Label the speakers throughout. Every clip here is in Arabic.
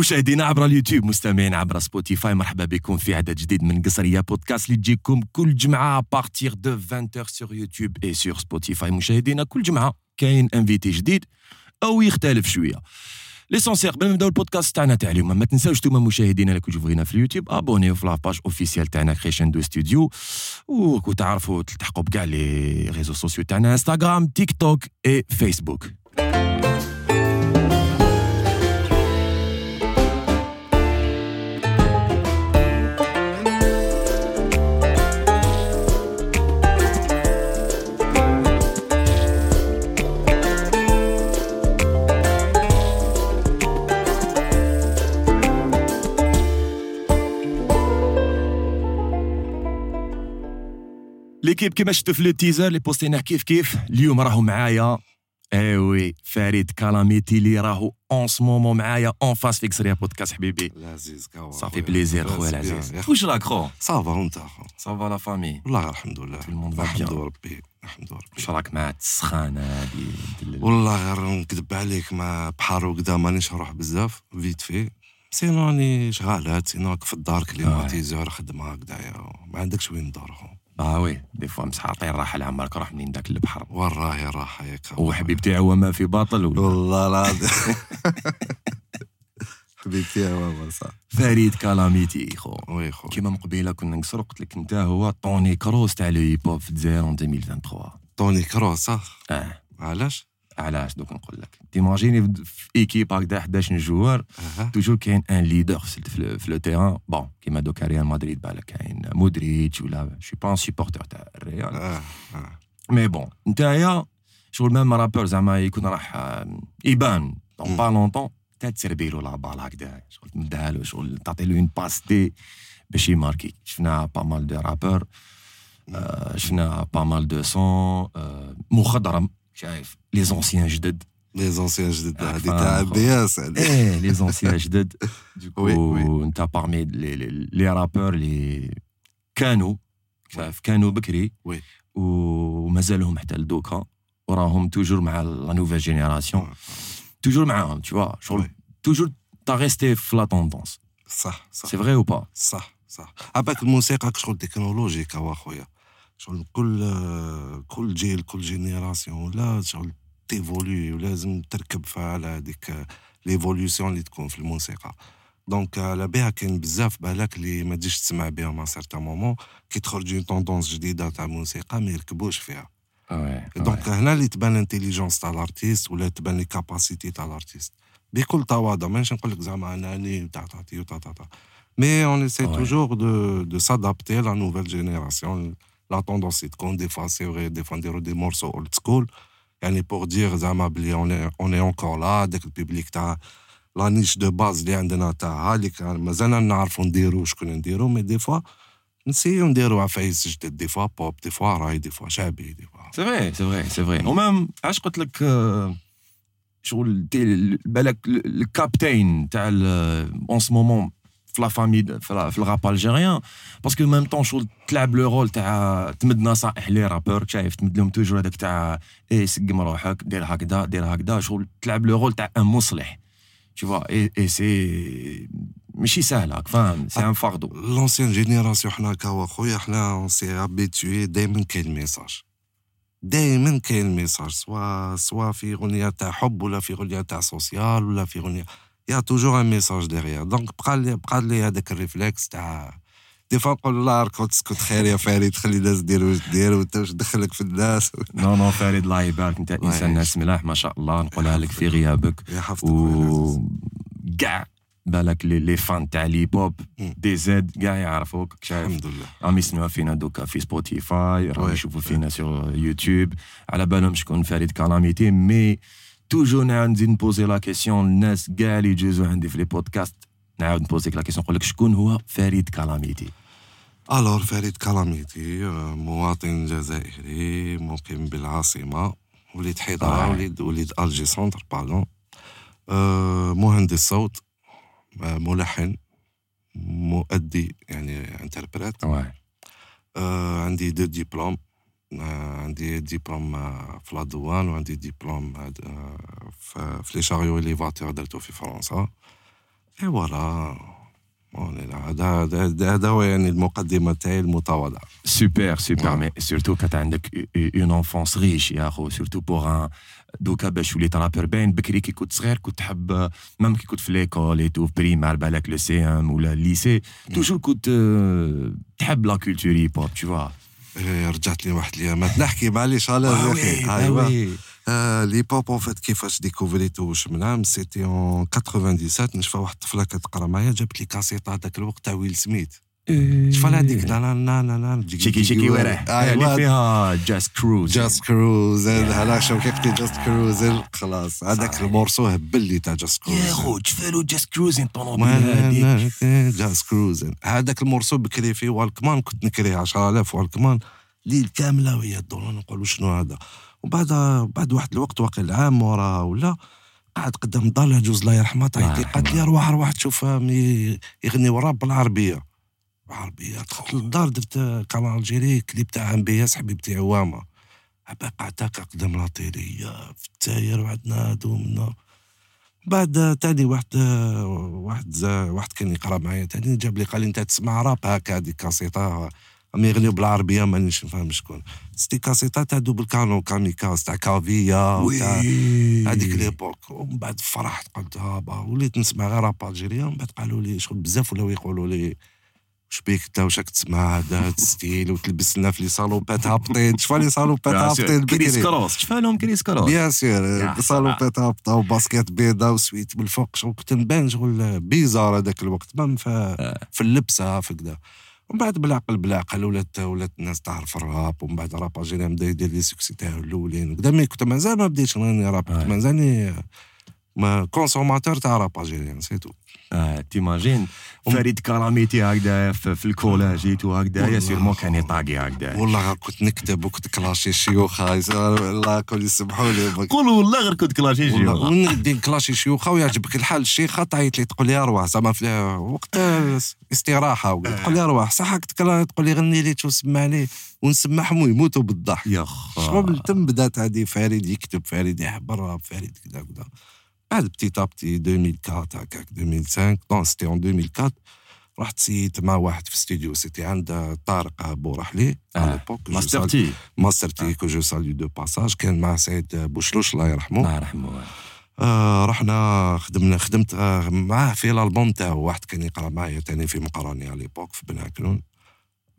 Speaker 1: مشاهدينا عبر اليوتيوب مستمعين عبر سبوتيفاي مرحبا بكم في عدد جديد من قصرية بودكاست اللي تجيكم كل جمعة partir de 20 sur يوتيوب et sur سبوتيفاي. مشاهدينا كل جمعة كاين invité جديد أو يختلف شوية. l'essentiel قبل ما نبدأو البودكاست تاعنا تاع اليوم. ما تنساوش نتوما مشاهدينا اللي تشوفونا في اليوتيوب ابونيو في la page officielle تاعنا كريشندو ستوديو وتعرفوا تلتحقوا بكاع les réseaux sociaux تاعنا انستغرام تيك توك اي فيسبوك l'équipe كيما شفتوا في le teaser اللي بوستيناه كيف كيف؟ اليوم راهو معايا إي وي فريد كالاميتي اللي راهو en ce moment معايا en face في قصريه بودكاست حبيبي.
Speaker 2: العزيز quoi
Speaker 1: ça fait plaisir خويا العزيز واش راك خو
Speaker 2: ça va وانت خو
Speaker 1: ça va la famille
Speaker 2: والله الحمد لله. الحمد. ربي الحمد ربي.
Speaker 1: واش راك مع السخانه ديال-
Speaker 2: والله غير نكذب عليك ما بحر وكذا مانيش نروح بزاف vite fait sinon راني شغالات sinon في الدار climatiseur خدمة هكذايا. ما عندكش وين تدور خو
Speaker 1: آه oui des fois مسحاطين راحه لعمرك روح منين داك البحر؟
Speaker 2: وين راهي راحه ياك خو.
Speaker 1: وحبيبتي هو ما في باطل ولا؟
Speaker 2: والله العظيم. حبيبتي يا ماما صح.
Speaker 1: فريد كالاميتي خو
Speaker 2: oui خو
Speaker 1: كيما مقبيله كنا نقصروا قلت لك أنت هو طوني كروس تاع le hip hop في الجزائر 2023
Speaker 2: توني كروس صح؟
Speaker 1: آه.
Speaker 2: علاش؟
Speaker 1: علاش؟ دوك نقول لك. t'imagines في équipe هكذا 11 joueurs
Speaker 2: أها
Speaker 1: توجور كاين ان ليدر في في- في لو تيران بون كيما دوكا ريال مدريد بالك كاين مودريتش ولا شي با سيبورتور تاع الريال
Speaker 2: آه آه
Speaker 1: مي بون نتايا شغل ميم رابور زعما يكون راح آه، يبان دون
Speaker 2: مم.
Speaker 1: با لونتون تا تسربي له لا بال هكذا شغل تمدها له شغل تعطي له اون باس دي باش يماركي شفنا با مال دو رابور آه، شفنا با مال دو سون آه، مخضرم شايف les anciens جدد
Speaker 2: les anciens جدد
Speaker 1: آه،
Speaker 2: هادي
Speaker 1: فاهم،
Speaker 2: تاع
Speaker 1: خو.
Speaker 2: بياس هادي
Speaker 1: إيه les anciens جدد
Speaker 2: oui, oui.
Speaker 1: donc انت parmi les les- les rappeurs اللي كانوا شايف كانوا بكري
Speaker 2: oui.
Speaker 1: ومازالهم حتى لدوكا وراهم toujours مع la nouvelle génération toujours معاهم tu vois شغل
Speaker 2: oui.
Speaker 1: toujours t'as resté في la tendance
Speaker 2: صح صح
Speaker 1: c'est vrai ou pas
Speaker 2: صح صح عباك الموسيقى شغل technologique هو خويا شغل كل كل جيل كل génération ولا شغل تيفولي ولازم تركب في على هذيك l'évolution اللي تكون في الموسيقى donc على بها كاين بزاف بالك اللي ما تجيش تسمع بهم à certain moment كي تخرج une tendance جديده تاع الموسيقى ما يركبوش فيها donc هنا اللي تبان ال intelligence تاع ال artiste ولا تبان les capacités تاع ال artiste بكل تواضع مانيش نقول لك زعما اناني وتاع تعطي وتاع تعطي mais on essaie
Speaker 1: Ouais.
Speaker 2: toujours de de s'adapter la nouvelle génération la tendance تكون des fois c'est vrai des fois نديرو des morceaux old school يعني pour dire زعما بلي on on est encore là داك ال public تاع la niche de base اللي عندنا تاعها اللي كان مازال نعرفو نديرو شكون نديرو mais des fois نسيو نديرو عفايس جدد des fois pop des fois راي des fois شعبي des fois
Speaker 1: c'est vrai c'est vrai c'est vrai و même علاش قلت لك آه، شغل تي- بالك ال capitaine تاع en ce moment في la famille في الراب algérien parce que même temps شغل تلعب le rôle تاع تمد نصائح les rappeurs شايف؟ تمد لهم toujours هذاك تاع اي سقم روحك دير هكذا دير هكذا. شغل تلعب le rôle تاع un مصلح. Tu vois et, et c'est ماشي سهل راك فاهم؟ c'est un fardeau
Speaker 2: l'ancienne génération حنا كوا خويا حنا c'est habituel دايما كاين message دايما كاين ميساج سوا سوا في غنية تاع حب ولا في غنية تاع social ولا في غنية يا toujours un message derrière donc بقى لي بقى لي هذاك ال réflexe تاع des fois نقول لا راك تسكت خير يا فريد خلي الناس ديروا واش دير وانت واش دخلك في الناس
Speaker 1: non non فريد الله يبارك انت انسان ناس ملاح ما شاء الله نقولها لك في غيابك. و كاع بالك لي les fans تاع
Speaker 2: الهيب
Speaker 1: هوب DZ كاع يعرفوك شايف
Speaker 2: الحمد لله
Speaker 1: راهم يسمعوا فينا دوكا في سبوتيفاي راهم. يشوفوا فينا sur يوتيوب على بالهم شكون فريد كالاميتي mais toujours نعاود نزيد نبوزي la question الناس كاع اللي يجوزوا عندي في les podcasts نعاود نبوزيك la question نقول لك شكون هو فريد كالاميتي
Speaker 2: alors فريد كالاميتي آه، مواطن جزائري مقيم بالعاصمة وليد حيدرة
Speaker 1: آه.
Speaker 2: وليد وليد الجي centre pardon آه، مهندس صوت ملحن مؤدي يعني
Speaker 1: interprète
Speaker 2: آه، عندي deux diplômes عندي ديبلوم آه، في لادوان وعندي ديبلوم آه، في في لي شاريو لي فاتور درتو في فرنسا. اي فوالا هذا هذا هو يعني المقدمه تاعي المتواضعه
Speaker 1: سوبر سوبر مي سورتو كانت عندك اون انفونس ريش يا خو سورتو بوغ ان دوكا باش وليت رابر باين بكري كي كنت صغير كنت تحب ميم كي كنت في ليكول اي تو بريمار بالك لو سي ام ولا الليسي toujours كنت تحب la culture hip hop tu vois
Speaker 2: رجعت لي واحد الأيامات. نحكي معليش على يا أخي ايوا le hip hop en fait كيفاش découvريتو واش من عام c'était en 97 نشفى واحد الطفله كتقرا معايا جابت لي كاسيطه هذاك الوقت تاع ويل سميث شفا هذيك لا لا لا لا لا
Speaker 1: شيكي شيكي وراه اللي فيها جاست كروز
Speaker 2: جاست كروز هذاك شو كيف جاست كروز خلاص هذاك ال morceau هبل لي تاع جاست كروز
Speaker 1: يا خو تفالو جاست كروزين طوموبيل
Speaker 2: جاست كروز هذاك المورسو بكري فيه والكمان كنت نكري 10000 والكمان ليل كامله وهي الدور نقولوا شنو هذا وبعد بعد واحد الوقت واقع عام وراها ولا قاعد قدام الدار العجوز الله يرحمها تعيط قالت لي أروح أروح تشوف يغني وراب بالعربيه بالعربيه دخلت للدار درت كان الجيري كليب تاع أم بي إس حبيبتي عوامة. قعدت هكا قدام لا تيلي في التاير وعندنا منا بعد تاني واحد واحد واحد كان يقرأ معايا تاني جاب لي قال لي أنت تسمع راب هكا هذيك كاسيطه عم يغنيو بالعربيه مانيش نفهم شكون. c'était كاسيطات تاع دوبل كانو كاميكاز تاع كافيا هذيك l'époque. ومن بعد فرحت قلت هابا وليت نسمع غير راب algérien ومن بعد قالوا لي شغل بزاف ولاو يقولوا لي واش بيك انت واش راك تسمع هذا style وتلبس لنا في les salopettes هابطين. شفا les salopettes هابطين
Speaker 1: كريس كروس شفا لهم كريس كروس
Speaker 2: bien sûr salopette هابطة و baskets بيضا و sweat بالفوق شغل كنت نبان شغل bizarre هذاك الوقت. même في اللبسة في كذا ومن بعد بالعقل بالعقل ولات ولات الناس تعرف الراب. ومن بعد الراب الجيري بدا يدير لي سوكسي تاعو الأولين وكذا. مي كنت مازال ما بديتش نغني راب. كنت مازالني ما كونسوماتور تاع راب الجيريان سي تو
Speaker 1: آه تيماجين فريد كراميتي هكذا في الكولاج جيتو هكذا سيرمون كان يطاقي هكذا
Speaker 2: والله كنت نكتب وكنت كلاشي شيوخة. الله كل يسمحوا لي.
Speaker 1: قولوا والله غير كنت كلاشي شيوخة.
Speaker 2: وندي كلاشي شيوخة ويعجبك الحال. الشيخة تعيط لي تقول لي أروح زعما في وقت استراحة تقول لي أروح صح تقول لي غني لي تسمع لي. ونسمعهم ويموتوا بالضحك.
Speaker 1: يا
Speaker 2: شغل تم بدات هذه؟ فريد يكتب فريد يحبر فريد كذا كذا. بعد بتيت ابتي 2004 هكاك 2005 نو سيتي اون 2004 رحت سيت مع واحد في استوديو سيتي عند طارق بورحلي
Speaker 1: على ليبوك ماستر تي
Speaker 2: ماستر تي كو جو ساليو دو باساج كان مع سعيد بوشلوش الله يرحمه.
Speaker 1: الله يرحمه
Speaker 2: آه. رحنا خدمنا خدمت آه معاه في الألبوم تاعو واحد كان يقرأ معايا تاني في مقراني على ليبوك في بناكلون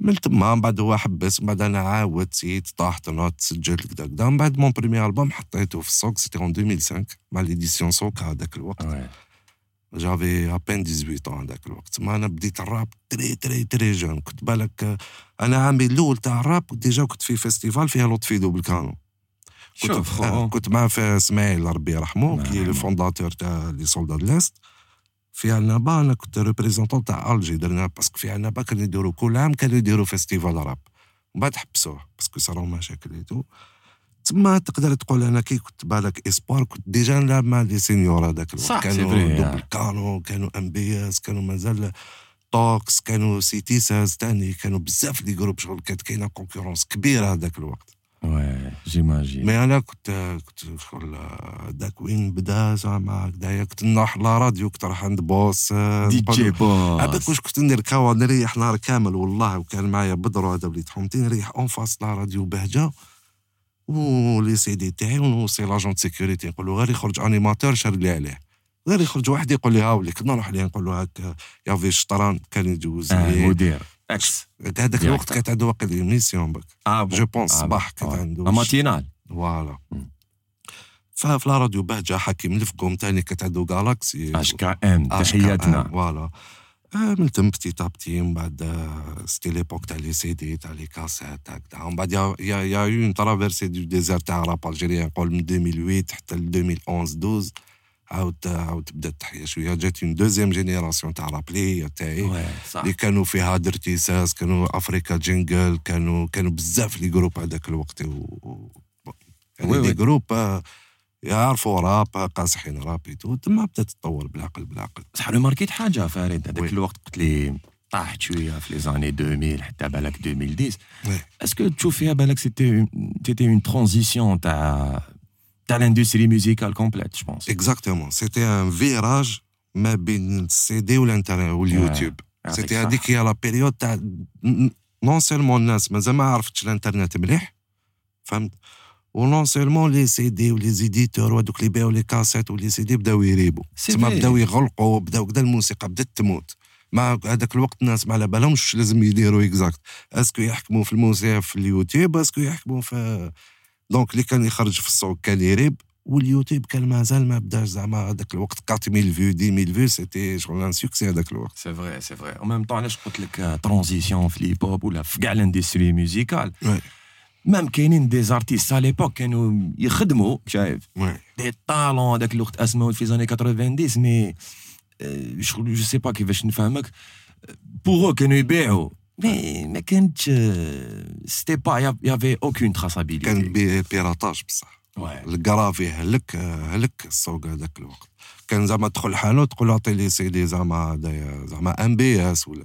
Speaker 2: من تما من بعد هو حبس من بعد أنا عاودت سيت طاحت نوت سجلت كدا كدا من بعد مون بريمي البوم حطيته في السوق سيتي اون 2005 مع ليديسيون سوق هذاك الوقت. جافي ابين 18 هذاك الوقت. ما أنا بديت الراب تري تري تري جون كنت بالك أنا عامي الأول تاع الراب ديجا كنت في فيستيفال فيها لطفي دوبل كانو. كنت كنت مع في إسماعيل ربي يرحمه كي لو فونداتور تاع لي سولداد ليست في عنابه أنا كنت représentant تاع الجي درنا parce que في عنابه كانوا يديروا كل عام كانوا يديروا festival راب. ومن بعد حبسوه parce que صاروا مشاكل et tout تما تقدر تقول أنا كي كنت بالك espoir كنت déjà نلعب مع les seniors هذاك الوقت. كانوا دوبل كانو كانوا ام بي اس كانوا مازال توكس كانوا سيتي ساز تاني كانوا بزاف les groupes شغل كانت كاينة concurrence كبيرة هذاك الوقت.
Speaker 1: oui j'imagine
Speaker 2: mais أنا كنت كنت شغل داك وين بدا زعما هكذايا كنت نروح la radio كنت نروح عند بوس
Speaker 1: DJ Boss
Speaker 2: هذاك واش كنت quoi نريح نهار كامل والله وكان معايا بدر هذا وليد حومتي نريح en face la radio بهجة و les CD تاعي ونوصي l'agent sécurité نقول له غير يخرج animateur شر لي عليه. غير يخرج واحد يقول لي هاولي كنا نروح ليه نقول له هاك y avait شطران كان يجوز
Speaker 1: آه مدير. إكس
Speaker 2: هذاك الوقت كانت عنده واحد l'émission بك
Speaker 1: آه
Speaker 2: je pense الصباح كانت عنده.
Speaker 1: matinale
Speaker 2: voilà. ففي la radio بهجة حكيم لفكم تاني كانت عنده
Speaker 1: Galaxy HKM تحياتنا.
Speaker 2: voilà. من تم petit petit من بعد c'était l'époque تاع les CD تاع les cassettes هكذا. ومن بعد y a y a une traversée du désert تاع rap algérien نقول من 2008 حتى ل 2011 12 عاود عاود بدات تحيا شوية. جات une deuxième génération تاع رابلي تاعي؟ اللي كانوا فيها Dirty South كانوا Africa Jungle كانوا كانوا بزاف les groupes هذاك الوقت. و... يعني les groupes يعرفوا راب قاصحين راب تما بدات تطور بالعقل بالعقل.
Speaker 1: بصح ريماركيت حاجة فريد هذاك الوقت قلت لي طاحت شوية في les années 2000 حتى بالك 2010 est-ce que تشوف فيها بالك c'était c'était une transition تاع تاع l'industrie musicale complète je pense
Speaker 2: exactement c'était un virage ما بين السي دي والانترنت واليوتيوب
Speaker 1: c'était.
Speaker 2: هذيك هي la période تاع non seulement الناس مازال ما عرفتش الانترنت مليح فهمت و non seulement les CD و les éditeurs وهذوك اللي باعوا les cassettes و les CD بداو يريبوا
Speaker 1: vrai.
Speaker 2: بداو يغلقوا بداو كدا الموسيقى بدات تموت مع هذاك الوقت الناس ما على بالهمش لازم يديروا exact est-ce que يحكموا في الموسيقى في اليوتيوب est-ce que يحكموا في donc اللي كان يخرج في السوق كان يريب واليوتيوب كان مازال ما بداش زعما هذاك الوقت 4000 vues 10000 vues c'était شغل un succès هذاك الوقت
Speaker 1: c'est vrai c'est vrai en même temps علاش قلت لك transition في ال hip-hop ولا في كاع ال industrie
Speaker 2: musicale
Speaker 1: oui. même كاينين des artistes على l'époque كانوا يخدموا شايف
Speaker 2: oui
Speaker 1: des talents هذاك الوقت اسماو في زاني 90 مي شغل je sais pas كيفاش نفهمك beaucoup كانوا يبيعوا mais ما كانتش c'était pas y avait aucune traçabilité
Speaker 2: كان pi- piratage بصح
Speaker 1: Ouais.
Speaker 2: ال gravé هلك هلك السوق هذاك الوقت كان زعما تدخل حانوت تقول له عطي لي سي دي زعما هذايا زعما MBS ولا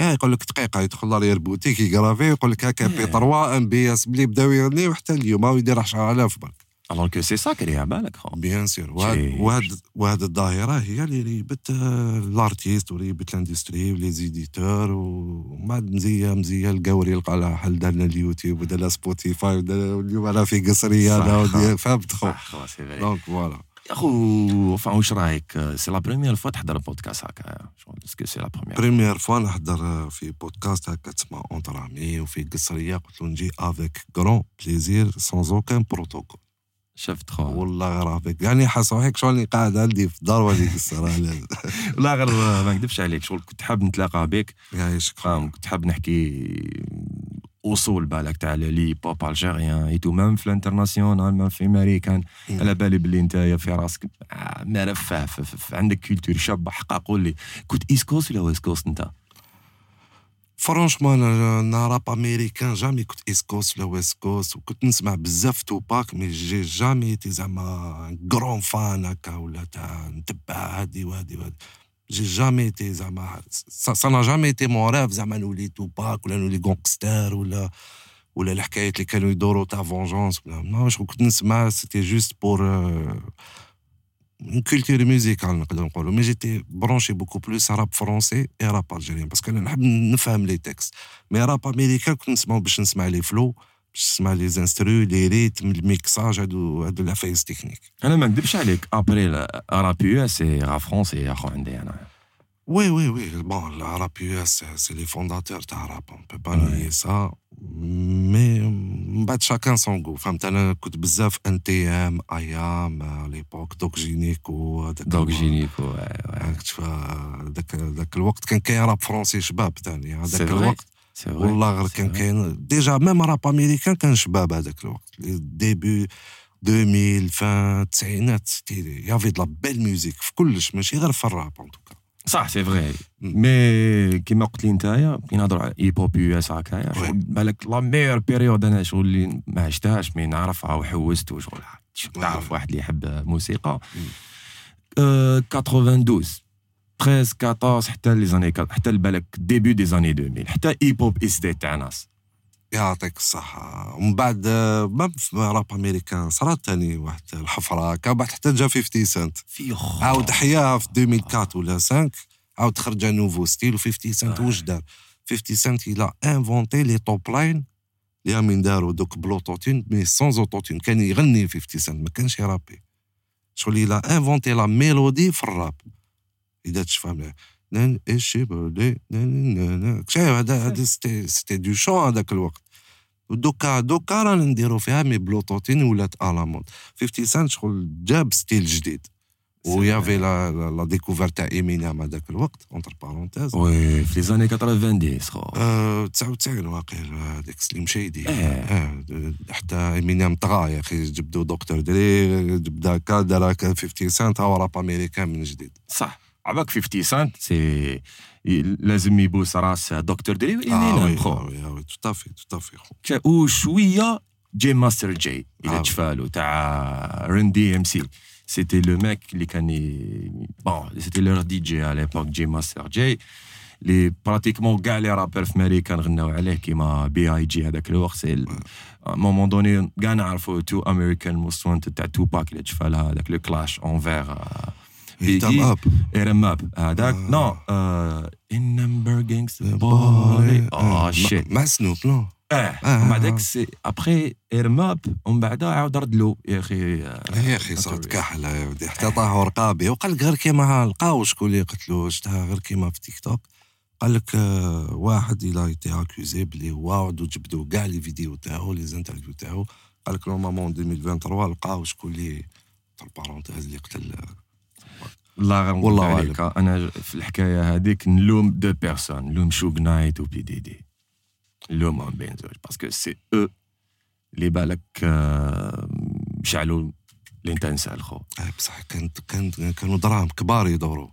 Speaker 2: يا يقول لك دقيقه يدخل l'arrière boutique يكرافي يقول لك هكا بي 3 MBS بلي بداو يغنيو حتى اليوم يدير 10000 برك
Speaker 1: alors que c'est sacré على بالك خو
Speaker 2: bien
Speaker 1: s-
Speaker 2: وهاد وهاد الظاهره هي اللي ريبت l'artiste وريبت l'industrie و les éditeurs ومن بعد مزيه مزيه القاوري لقى لها حل دار لنا اليوتيوب ودار لها Spotify ودار اليوم أنا في قصريه أنا فهمت خو donc voilà
Speaker 1: يا خو فا واش رايك c'est la première fois تحضر بودكاست هكا est-ce que c'est la première
Speaker 2: première fois نحضر في بودكاست هكا تسمى entre amis وفي قصريه قلت له نجي avec grand plaisir sans aucun protocole
Speaker 1: شفت خو
Speaker 2: والله غير يعني حاس روحك شغل قاعد عندي في الدار وهذيك الصراحة.
Speaker 1: لا غير ما نكذبش عليك. شغل كنت حاب نتلاقى بك
Speaker 2: يعيشك
Speaker 1: فاهم كنت حاب نحكي أصول بالك تاع hip-hop algérien et tout même في ال international même في امريكان. على بالي بلي انت في راسك آه، مرفه عندك culture شابة حقا قول لي كنت East Coast ولا West Coast انت؟
Speaker 2: franchement أنا أنا rap américain jamais كنت East Coast ولا West Coast وكنت نسمع بزاف توباك mais j'ai jamais été زعما grand fan هكا ولا تاع نتبع هادي وهادي وهادي j'ai jamais été زعما ça n'a jamais été mon rêve زعما نولي توباك ولا نولي gangster ولا ولا الحكايات اللي كانوا يدوروا تاع vengeance ولا ما شغل كنت نسمع c'était juste pour une culture musicale نقدر نقولوا mais j'étais branché beaucoup plus rap français et rap algérien parce que أنا نحب نفهم les textes mais rap américain كنت نسمعو باش نسمع les flows باش نسمع les instrus les rythmes ال mixage هادو هادو العفايس تكنيك
Speaker 1: أنا ما نكذبش عليك après rap US c'est rap français يا خو عندي أنا
Speaker 2: oui oui oui bon ال rap US c'est les fondateurs تاع mais من بعد chacun son goût فهمت؟ أنا كنت بزاف NTM IAM à l'époque Doc
Speaker 1: Gynéco
Speaker 2: Doc.
Speaker 1: Gynéco
Speaker 2: عرفت ذاك ذاك الوقت كان كاين rap français شباب ثاني. هذاك الوقت والله غير كان. كاين. déjà même rap américain كان شباب هذاك الوقت. début 2000 fin التسعينات y avait de la belle musique في كلش ماشي غير في ال rap en tout cas
Speaker 1: صح c'est vrai mais كيما قلت لي نتايا كي نهضروا على hip-hop US هكايا بالك la meilleure période أنا شغل اللي ما عشتهاش mais نعرفها وحوست وشغل تعرف واحد اللي يحب موسيقى. آه، 92 13 14 حتى les années حتى بالك début des années 2000 حتى Hip Hop Is Dead تاع Nas.
Speaker 2: يعطيك الصحة. ومن بعد آه، ما في rap américain صرات ثاني واحد الحفرة هكا بعد حتى جا 50 سنت.
Speaker 1: في
Speaker 2: عاود حياها في 2004 ولا 5 عاود خرج nouveau style و 50 سنت واش دار؟ 50 Cent a inventé les top lines اللي من داروا دوك بلوتوتين مي سونز اوتوتين كان يغني 50 سنت ما كانش يرابي. شغل a إنفونتي لا ميلودي في الراب. إذا تفهم نان اشي بردي نان نان هذا هذا سيتي سيتي دو شون هذاك الوقت. ودوكا دوكا رانا نديرو فيها مي بلوتوتين ولات الامود 50 سنت شغل جاب ستيل جديد. ويافي لا لا- ديكوفرت تاع ايمينيام هذاك الوقت اونتر بارونتيز
Speaker 1: وي في لي زاني 90 خو.
Speaker 2: آه، 99 واقيل هذاك سليم شيدي
Speaker 1: إيه.
Speaker 2: آه، حتى ايمينيام طغى يا أخي جبدو Dr. Dre جبدا هكا دار هكا 50 سنت هو rap américain من جديد.
Speaker 1: صح. عباك 50 Cent si لازم يبوس راس Dr. Dre
Speaker 2: آه
Speaker 1: و
Speaker 2: Eminem oui
Speaker 1: خو.
Speaker 2: آه، oui آه، وي توتافي توتافي خو
Speaker 1: وشويه Jam Master Jay
Speaker 2: آه.
Speaker 1: تشفالو تاع Run-DMC. c'était le mec اللي كان bon c'était leur DJ على l'époque Jam Master Jay اللي pratiquement كاع les rappeurs في أمريكا غناو عليه كيما B.I.G هذاك الوقت c'est مومون دوني كاع نعرفوا تو امريكان موست وانتد تاع توباك اللي تشفالها هذاك لو كلاش اونفير
Speaker 2: هيتام اب
Speaker 1: ايرم اب. هذاك
Speaker 2: آه.
Speaker 1: نو ان نمبر جينكس. بولي
Speaker 2: آه
Speaker 1: شيت
Speaker 2: مع سنوب نو
Speaker 1: آه
Speaker 2: آه.
Speaker 1: ومن بعدك سي ابخي ايرم اب. ومن بعد عاود رد له. يا أخي آه،
Speaker 2: يا أخي صوت كحل يا ودي. حتى طاح رقابي وقال لك غير كيما لقاو شكون اللي قتلو شتها غير كيما في تيك توك. قال لك آه، واحد إلى ايتي أكوزي بلي واعد وجبدوا كاع لي فيديو تاعو لي زانترفيو تاعو. قال لك نورمالمون 2023 لقاو شكون اللي في البارونتيز اللي قتل
Speaker 1: غير
Speaker 2: والله
Speaker 1: عليك. أنا في الحكاية هذيك نلوم دو بيرسون نلوم شوك نايت و بي دي دي. نلومهم بين زوج باسكو سي أو اللي بالك آه، شعلوا الانترنسال خو.
Speaker 2: آه، بصح كانت كانت كانوا دراهم كبار يدوروا.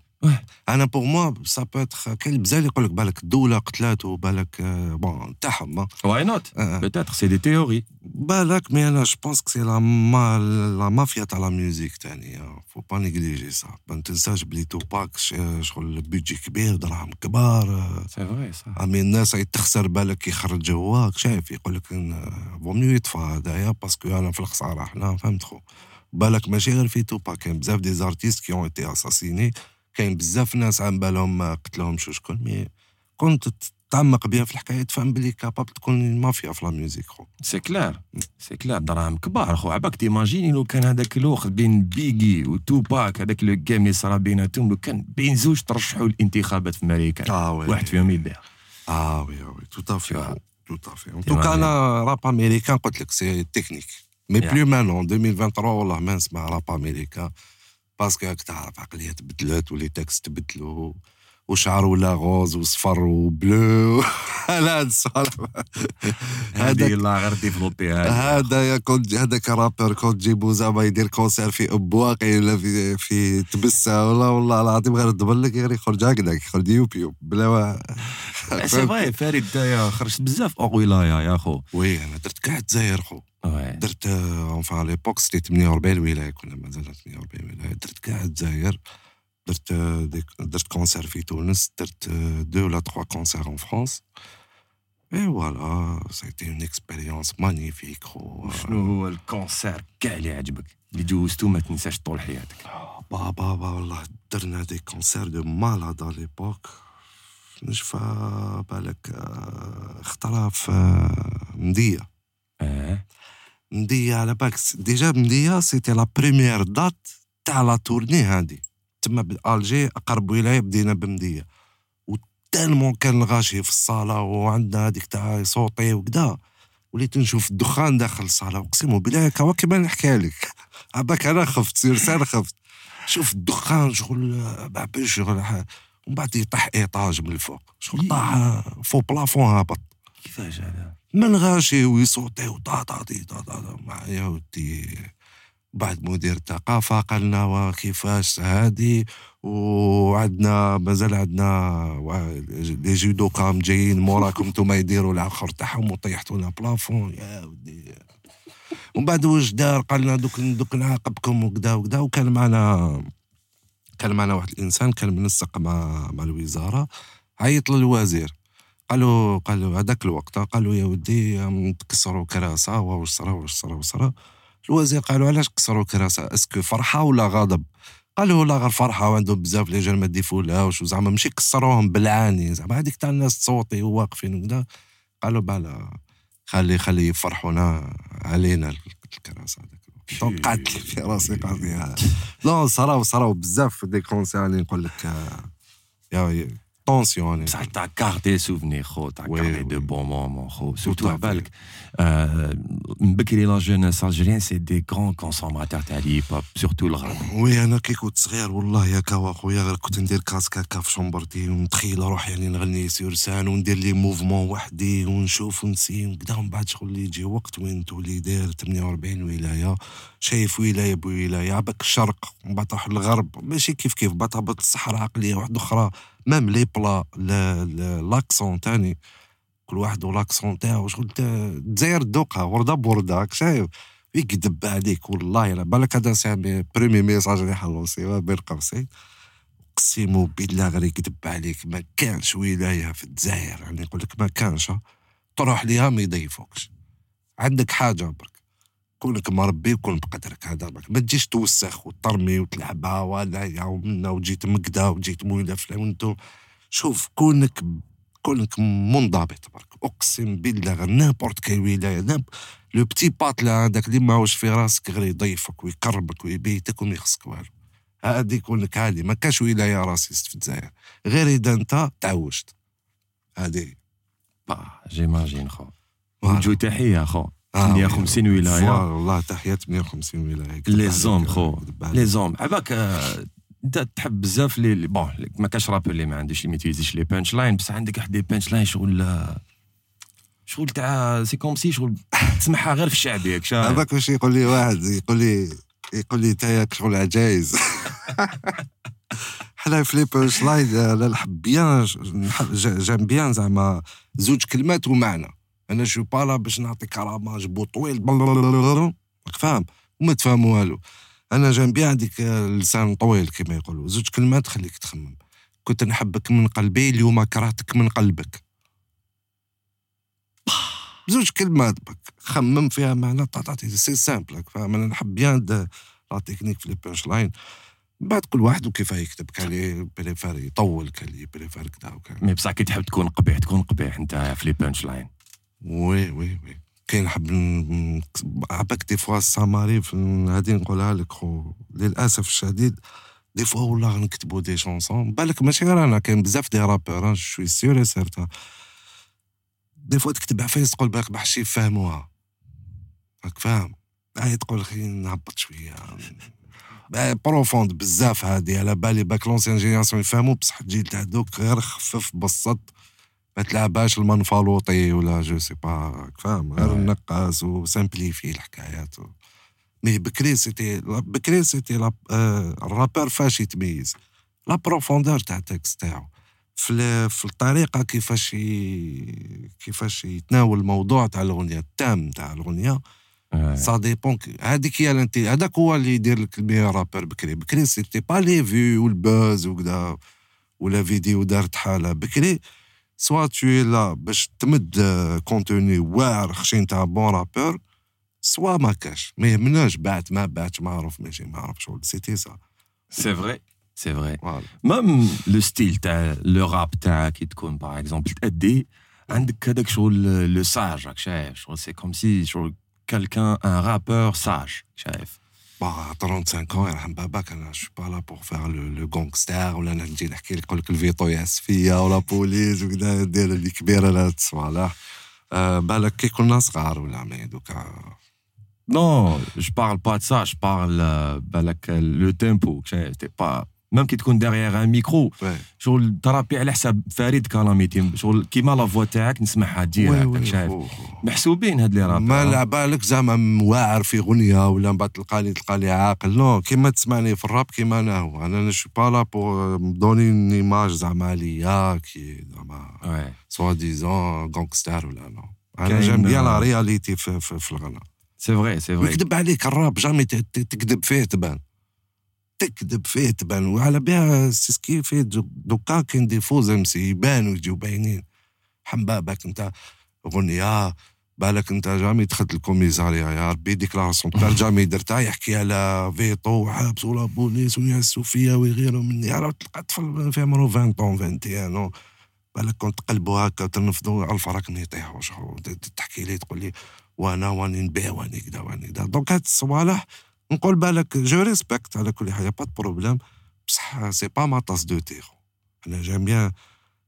Speaker 2: أنا بوغ موا سا بوتر كاين بزاف يقول لك بالك الدولة قتلاتو بالك آه، بون تاعهم.
Speaker 1: واي نوت. بيتيتر سي دي تيوري
Speaker 2: بالك مي أنا جو بونس كو سي لا ما لا مافيا تاع لا ميوزيك تاني فو با نيجليجي سا ما تنساش بلي توباك شغل بيجي كبير دراهم كبار
Speaker 1: سي فري صح
Speaker 2: امي الناس تخسر بالك يخرج هواك شايف يقول لك فوميو يطفى هذايا باسكو أنا في الخساره حنا فهمت خو بالك ماشي غير في توبا كاين بزاف دي زارتيست كي اون ايتي اساسيني كاين بزاف ناس عن بالهم ما قتلهمش شكون مي كنت تعمق بها في الحكاية تفهم بلي كابابل تكون مافيا في لا ميوزيك خو.
Speaker 1: سي كلار سي كلار دراهم كبار خو. عباك تيماجيني لو كان هذاك الوقت بين بيجي وتوباك هذاك لو جيم اللي صرا بيناتهم لو كان بين زوج ترشحوا الانتخابات في أمريكا
Speaker 2: آه وي.
Speaker 1: واحد فيهم يدير
Speaker 2: آه وي آه وي. تو افي
Speaker 1: Tu vois.
Speaker 2: تو افي ان توكا أنا راب امريكان قلت لك سي تكنيك مي. بلو مانون 2023 والله ما نسمع راب امريكان باسكو راك تعرف عقلية تبدلت ولي تكست تبدلوا وشعر ولا غوز وصفر وبلو. لا هاد الصوالح
Speaker 1: هذه الله غير ديفلوبي
Speaker 2: هذا يا كنت هذاك رابر كنت تجيبو زعما يدير كونسير في ابواقي ولا في في تبسة. والله والله العظيم غير تدبر لك غير يخرج هكذاك يخرج يوب يوب بلا ما
Speaker 1: سي فري فريد خرجت بزاف أو ولايه يا خو
Speaker 2: وي أنا درت كاع الجزائر خو درت اونفان ليبوك سيتي 48 ولايه كنا مازال 48 ولايه درت كاع الجزائر درت آه، ديك درت كونسير في تونس درت آه، دو ولا تخوا كونسير اون فرانس et voilà c'était une expérience magnifique خو
Speaker 1: شنو هو ال concert كاع اللي عجبك اللي جوزتو ما تنساش طول حياتك.
Speaker 2: بابا بابا والله درنا des concerts de malade على l'époque نشفى بالك آه، اخترع في آه، المدية على بالك س- déjà المدية c'était la première date تاع la tournée هادي تما بالجي اقرب ولاية بدينا بمدية و tellement كان الغاشي في الصالة وعندنا هذيك تاع صوتي وكدا وليت نشوف الدخان داخل الصالة اقسم بالله quoi كيما نحكي لك عباك أنا خفت sérieux خفت شوف الدخان شغل بعبي شغل ومن بعد يطيح étage من الفوق شغل طاح faux plafond هابط
Speaker 1: كيفاش هذا
Speaker 2: من غاشي ويصوتي وطا طا طي طا طا طا مع يا ودي بعد مدير الثقافة قالنا وكيفاش هادي؟ وعندنا مازال عندنا لي جودوكا جايين موراكم نتوما يديروا العخر تاعهم وطيحتوا لنا بلافون. يا ودي. ومن بعد واش دار؟ قالنا دوك دوك نعاقبكم وكدا وكدا. وكان معنا كان معنا واحد الإنسان كان منسق مع مع الوزارة عيط للوزير. قالوا قالوا هذاك الوقت قالوا يا ودي تكسروا كراسة واش صرا واش صرا واش صرا. الوزير قالوا علاش كسروا كراسة؟ اسكو فرحة ولا غضب؟ قالوا لا غير فرحة وعندهم بزاف لي جال ما ديفولاوش وزعما ماشي كسروهم بالعاني زعما هذيك تاع الناس تصوتي وواقفين وكذا قالوا بالا خلي خلي يفرحونا علينا الكراسة هذاك دونك قعدت في راسي قعدت لا صراو صراو بزاف دي كونسير نقول لك يا طونسيون
Speaker 1: بصح تاع كاردي سوفنير خو تاع
Speaker 2: وي.
Speaker 1: دو بون مومون خو سورتو على. بالك آه، من بكري la jeunesse algérienne c'est des grands consommateurs تاع ال hip-hop surtout الغرب
Speaker 2: oui أنا كي كنت صغير والله يا quoi خويا غير كنت ندير casque هكا في شومبرتي ونتخيل روحي يعني نغني sur scène وندير les mouvements وحدي ونشوف ونسي وكدا ومن بعد شغل يجي وقت وين تولي داير 48 ولايه شايف ولايه بولايه عباك الشرق ومن بعد تروح للغرب ماشي كيف كيف بعد تهبط الصحراء عقليه واحدة أخرى même les بلا l'a- l'a- l'accent تاني كل واحد ولاكسون تاعو شغل الجزائر دوقها وردة بوردة شايف؟ يكذب عليك والله الا بالك هذا سامي بريمي ميساج اللي حلوسي بين قوسين أقسم بالله غير يكذب عليك ما كانش ولاية في الجزائر يعني يقول لك ما كانش. تروح ليها ما يضيفوكش. عندك حاجة برك؟ كونك مربي وكون بقدرك هذا ما تجيش توسخ وترمي وتلعبها ولا يا ومنا وجيت مقدا وجيت مويلة فلانتو شوف كونك كونك منضبط برك. أقسم بالله غير n'importe quelle ولاية le petit بات هذاك اللي ماهوش في راسك غير يضيفك ويقربك ويبيتك وما يخصك والو. هادي يكون لك هادي ما كاش ولاية raciste في الجزائر غير إذا أنت تعوجت. هادي
Speaker 1: bah j'imagine خو. نجو تحيه خو.
Speaker 2: آه،
Speaker 1: 150
Speaker 2: voilà،
Speaker 1: ولاية.
Speaker 2: والله تحيات 150 ولاية.
Speaker 1: les hommes خو.
Speaker 2: كذب عليك.
Speaker 1: les hommes عباك آه، انت تحب بزاف les punch ما كاش rappeur اللي ما عندوش اللي ما يوتيليزيش les punchlines بصح عندك واحد les punchlines شغل آه، شغل تاع c'est comme si شغل تسمعها غير في الشعب ياك
Speaker 2: هذاك واش يقول لي واحد؟ يقول لي يقول لي تاياك شغل عجايز. حنا في les punchlines أنا نحب bien j'aime bien زعما زوج كلمات ومعنى. أنا je suis pas là باش نعطي كراماج بو طويل فاهم؟ وما تفهم والو. أنا bien عندك لسان طويل كما يقولوا. زوج كلمات خليك تخمم. كنت نحبك من قلبي اليوم كرهتك من قلبك. زوج كلمات بك. خمم فيها معنى تعطي c'est simple فاهم؟ أنا نحب bien la technique في les lines بعد كل واحد وكيف يكتب كاين اللي préfère يطول كاين اللي préfère كذا وكان
Speaker 1: mais بصح كي تحب تكون قبيح تكون قبيح أنت في les punchlines
Speaker 2: oui oui oui كاين نحب عباك des fois ça m'arrive في هادي نقولها لك خو للأسف الشديد des fois والله نكتبوا des chansons. بالك ماشي غير أنا كاين بزاف des rappeurs je suis sûr certains des fois تكتب عفايس تقول بالك بحشي يفهموها. راك فاهم؟ هاي تقول خي نهبط شوية. profonde بزاف هادي. على بالي باك l'ancienne génération يفهموا بصح الجيل تاع دوك غير خفف بسط. ما تلعبهاش المنفالوطي ولا je sais pas فاهم؟ غير
Speaker 1: Ouais.
Speaker 2: نقص و simplifier الحكايات و... mais بكري c'était بكري c'était لا آه، ال rappeur فاش يتميز. la profondeur تاع ال texte تاعو. في في الطريقة كيفاش ي... كيفاش يتناول الموضوع تاع الأغنية ال thème تاع الأغنية. ça dépend هذيك هي هذاك هو اللي يدير لك ال meilleur rappeur بكري. بكري c'était pas les vues وال buzz وكذا ولا فيديو دارت حالة. بكري soit t'es là باش تمد contenu واعر خشين تاع bon rappeur soit ما كاش ما يهمناش بعت ما بعت معروف ماشي معروف شغل c'était ça
Speaker 1: c'est vrai c'est vrai
Speaker 2: voilà
Speaker 1: même le style تاع le rap تاعك كي تكون par exemple تأدي عندك هذاك شغل le sage راك شايف شغل c'est comme si شغل quelqu'un un rappeur sage شايف
Speaker 2: bah 35 ans يرحم باباك أنا je suis pas là pour faire le le gangster ولا أنا نجي نحكي لك نقول لك الفيتو يعس فيا ولا بوليس وكذا ندير اللي كبيره لا تصوالح بالك كي كنا صغار ولا ما دوكا
Speaker 1: je parle pas de ça, je parle euh, بالك le tempo, شايف t'es même كي تكون un micro
Speaker 2: oui.
Speaker 1: شغل ترابي على حساب فريد كلاميتي شغل كيما la voix تاعك نسمعها direct شايف. محسوبين هاد les rap
Speaker 2: ما لا بالك زعما مواعر في غنية ولا من بعد تلقاني تلقاني عاقل. non كيما تسمعني في الراب كيما أنا هو. أنا je suis pas là pour donner une image زعما ليا كي زعما. soit disons gangster ولا non
Speaker 1: أنا
Speaker 2: j'aime bien la réalité في, في, في الغنى
Speaker 1: C'est vrai, c'est vrai.
Speaker 2: ويكذب عليك ال rap jamais تكذب فيه تبان. تكذب فيه تبان وعلى بها c'est ce qui fait دو- دوكا كاين des faux MC يبانوا يجيو باينين. حمبابك انت اغنيه بالك انت jamais دخلت ال commissariat يا ربي déclaration. تاع jamais درتها يحكي على فيتو وحبس ولا بوليس ويعسوا فيا ويغيروا مني. راه تلقى طفل في عمره 20 طون 21 أو. بالك كنت تقلبوا هكا تنفضوا على الفراك ما يطيحوا تحكي لي تقول لي وأنا واني نبيع واني كذا واني كذا donc هاد الصوالح نقول بالك je respecte على كل حاجة pas problème بصح c'est pas ma tasse de thé. أنا j'aime bien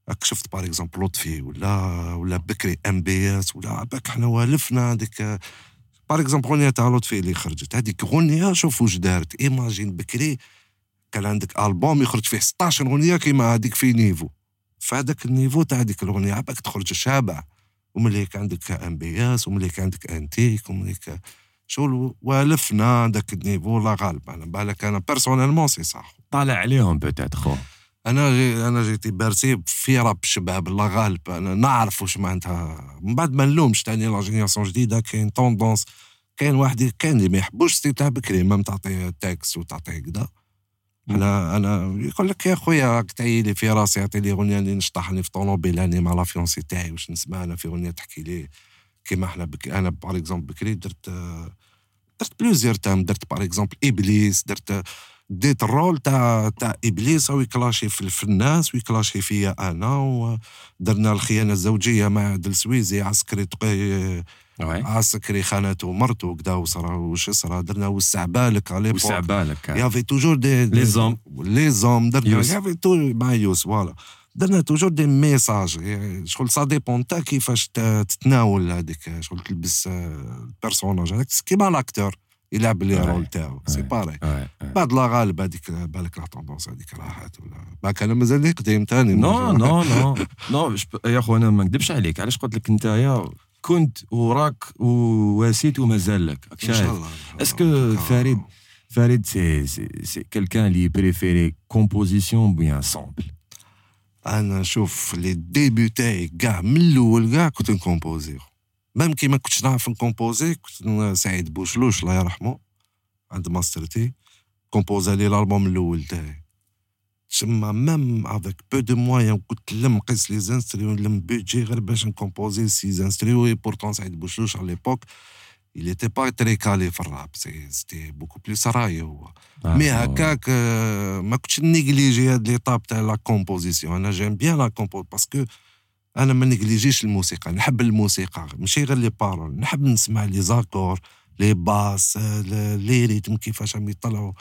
Speaker 2: راك شفت par exemple لطفي ولا ولا بكري MBS ولا باك حنا والفنا هذيك. par exemple غنية تاع لطفي اللي خرجت. هذيك غنية شوف واش دارت. imagine بكري كان عندك ألبوم يخرج فيه 16 غنية كيما هذيك في niveau. فهذاك ال niveau تاع هذيك الغنية عباك تخرج شابع وملي عندك MBS وملي عندك انتيك وملي كان شغل والفنا ذاك ال niveau لا غالب أنا بالك أنا personnellement c'est صح.
Speaker 1: طالع عليهم peut-être خو
Speaker 2: أنا j'ai أنا j'étais bercé في راب الشباب الله غالب أنا نعرف واش معناتها. من بعد ما نلومش تاني la génération جديدة كاين tendance كاين واحد كاين اللي ما يحبوش style تاع بكري même تعطيه texte وتعطيه كذا أنا أنا يقول لك يا خويا راك تعيلي في راسي عطي لي أغنية اللي نشطحني في طوموبيل اني مع la fiancée تاعي واش نسمع أنا في أغنية تحكي لي كيما إحنا بك أنا par exemple بكري درت درت plusieurs thèmes درت par exemple إبليس درت ديت ال rôle تاع تاع إبليس هو يكلاشي في, في الناس ويكلاشي فيا أنا ودرنا الخيانة الزوجية مع عبد السويزي عسكري تقي عسكري خانته مرته وكذا وصرا وش صرا درنا وسع بالك على
Speaker 1: وسع بالك
Speaker 2: il y avait
Speaker 1: toujours des
Speaker 2: les hommes les hommes درنا il y avait tout مع يوس voilà درنا toujours des messages. شغل ça dépend تا كيفاش تتناول هذيك شغل تلبس ال personnage هذاك. كيما l'acteur يلعب le rôle تاعو c'est pareil بعد لا غالب هذيك بالك la tendance هذيك راحت ولا. بالك أنا مازال قديم ثاني
Speaker 1: non non non non يا خو أنا ما نكذبش عليك. علاش قلت لك أنت؟ كنت وراك وواسيت ومازال لك
Speaker 2: إن شاء الله
Speaker 1: est-ce que فريد فريد c'est c'est c'est quelqu'un لي préférait composition bien sample
Speaker 2: أنا شوف les débuts تاعي كاع من الأول كاع كنت نكومبوزي même كي ما كنتش نعرف نكومبوزي كنت سعيد بوشلوش الله يرحمه عند ماسترتي كومبوزا لي الألبوم الأول تاعي. تسمى même avec peu de moyens كنت نلم قيس les instrus ونلم بيجي غير باش نكومبوزي ces instrus oui pourtant سعيد بوشلوش على l'époque il était pas très calé في الراب c'était beaucoup plus الراي هو mais هكاك ما كنتش نيجليجي هاد l'étape تاع la composition أنا j'aime bien la compose parce que أنا ما نيجليجيش الموسيقى نحب الموسيقى ماشي غير les paroles نحب نسمع les accords les basses les rythmes كيفاش راهم يطلعوا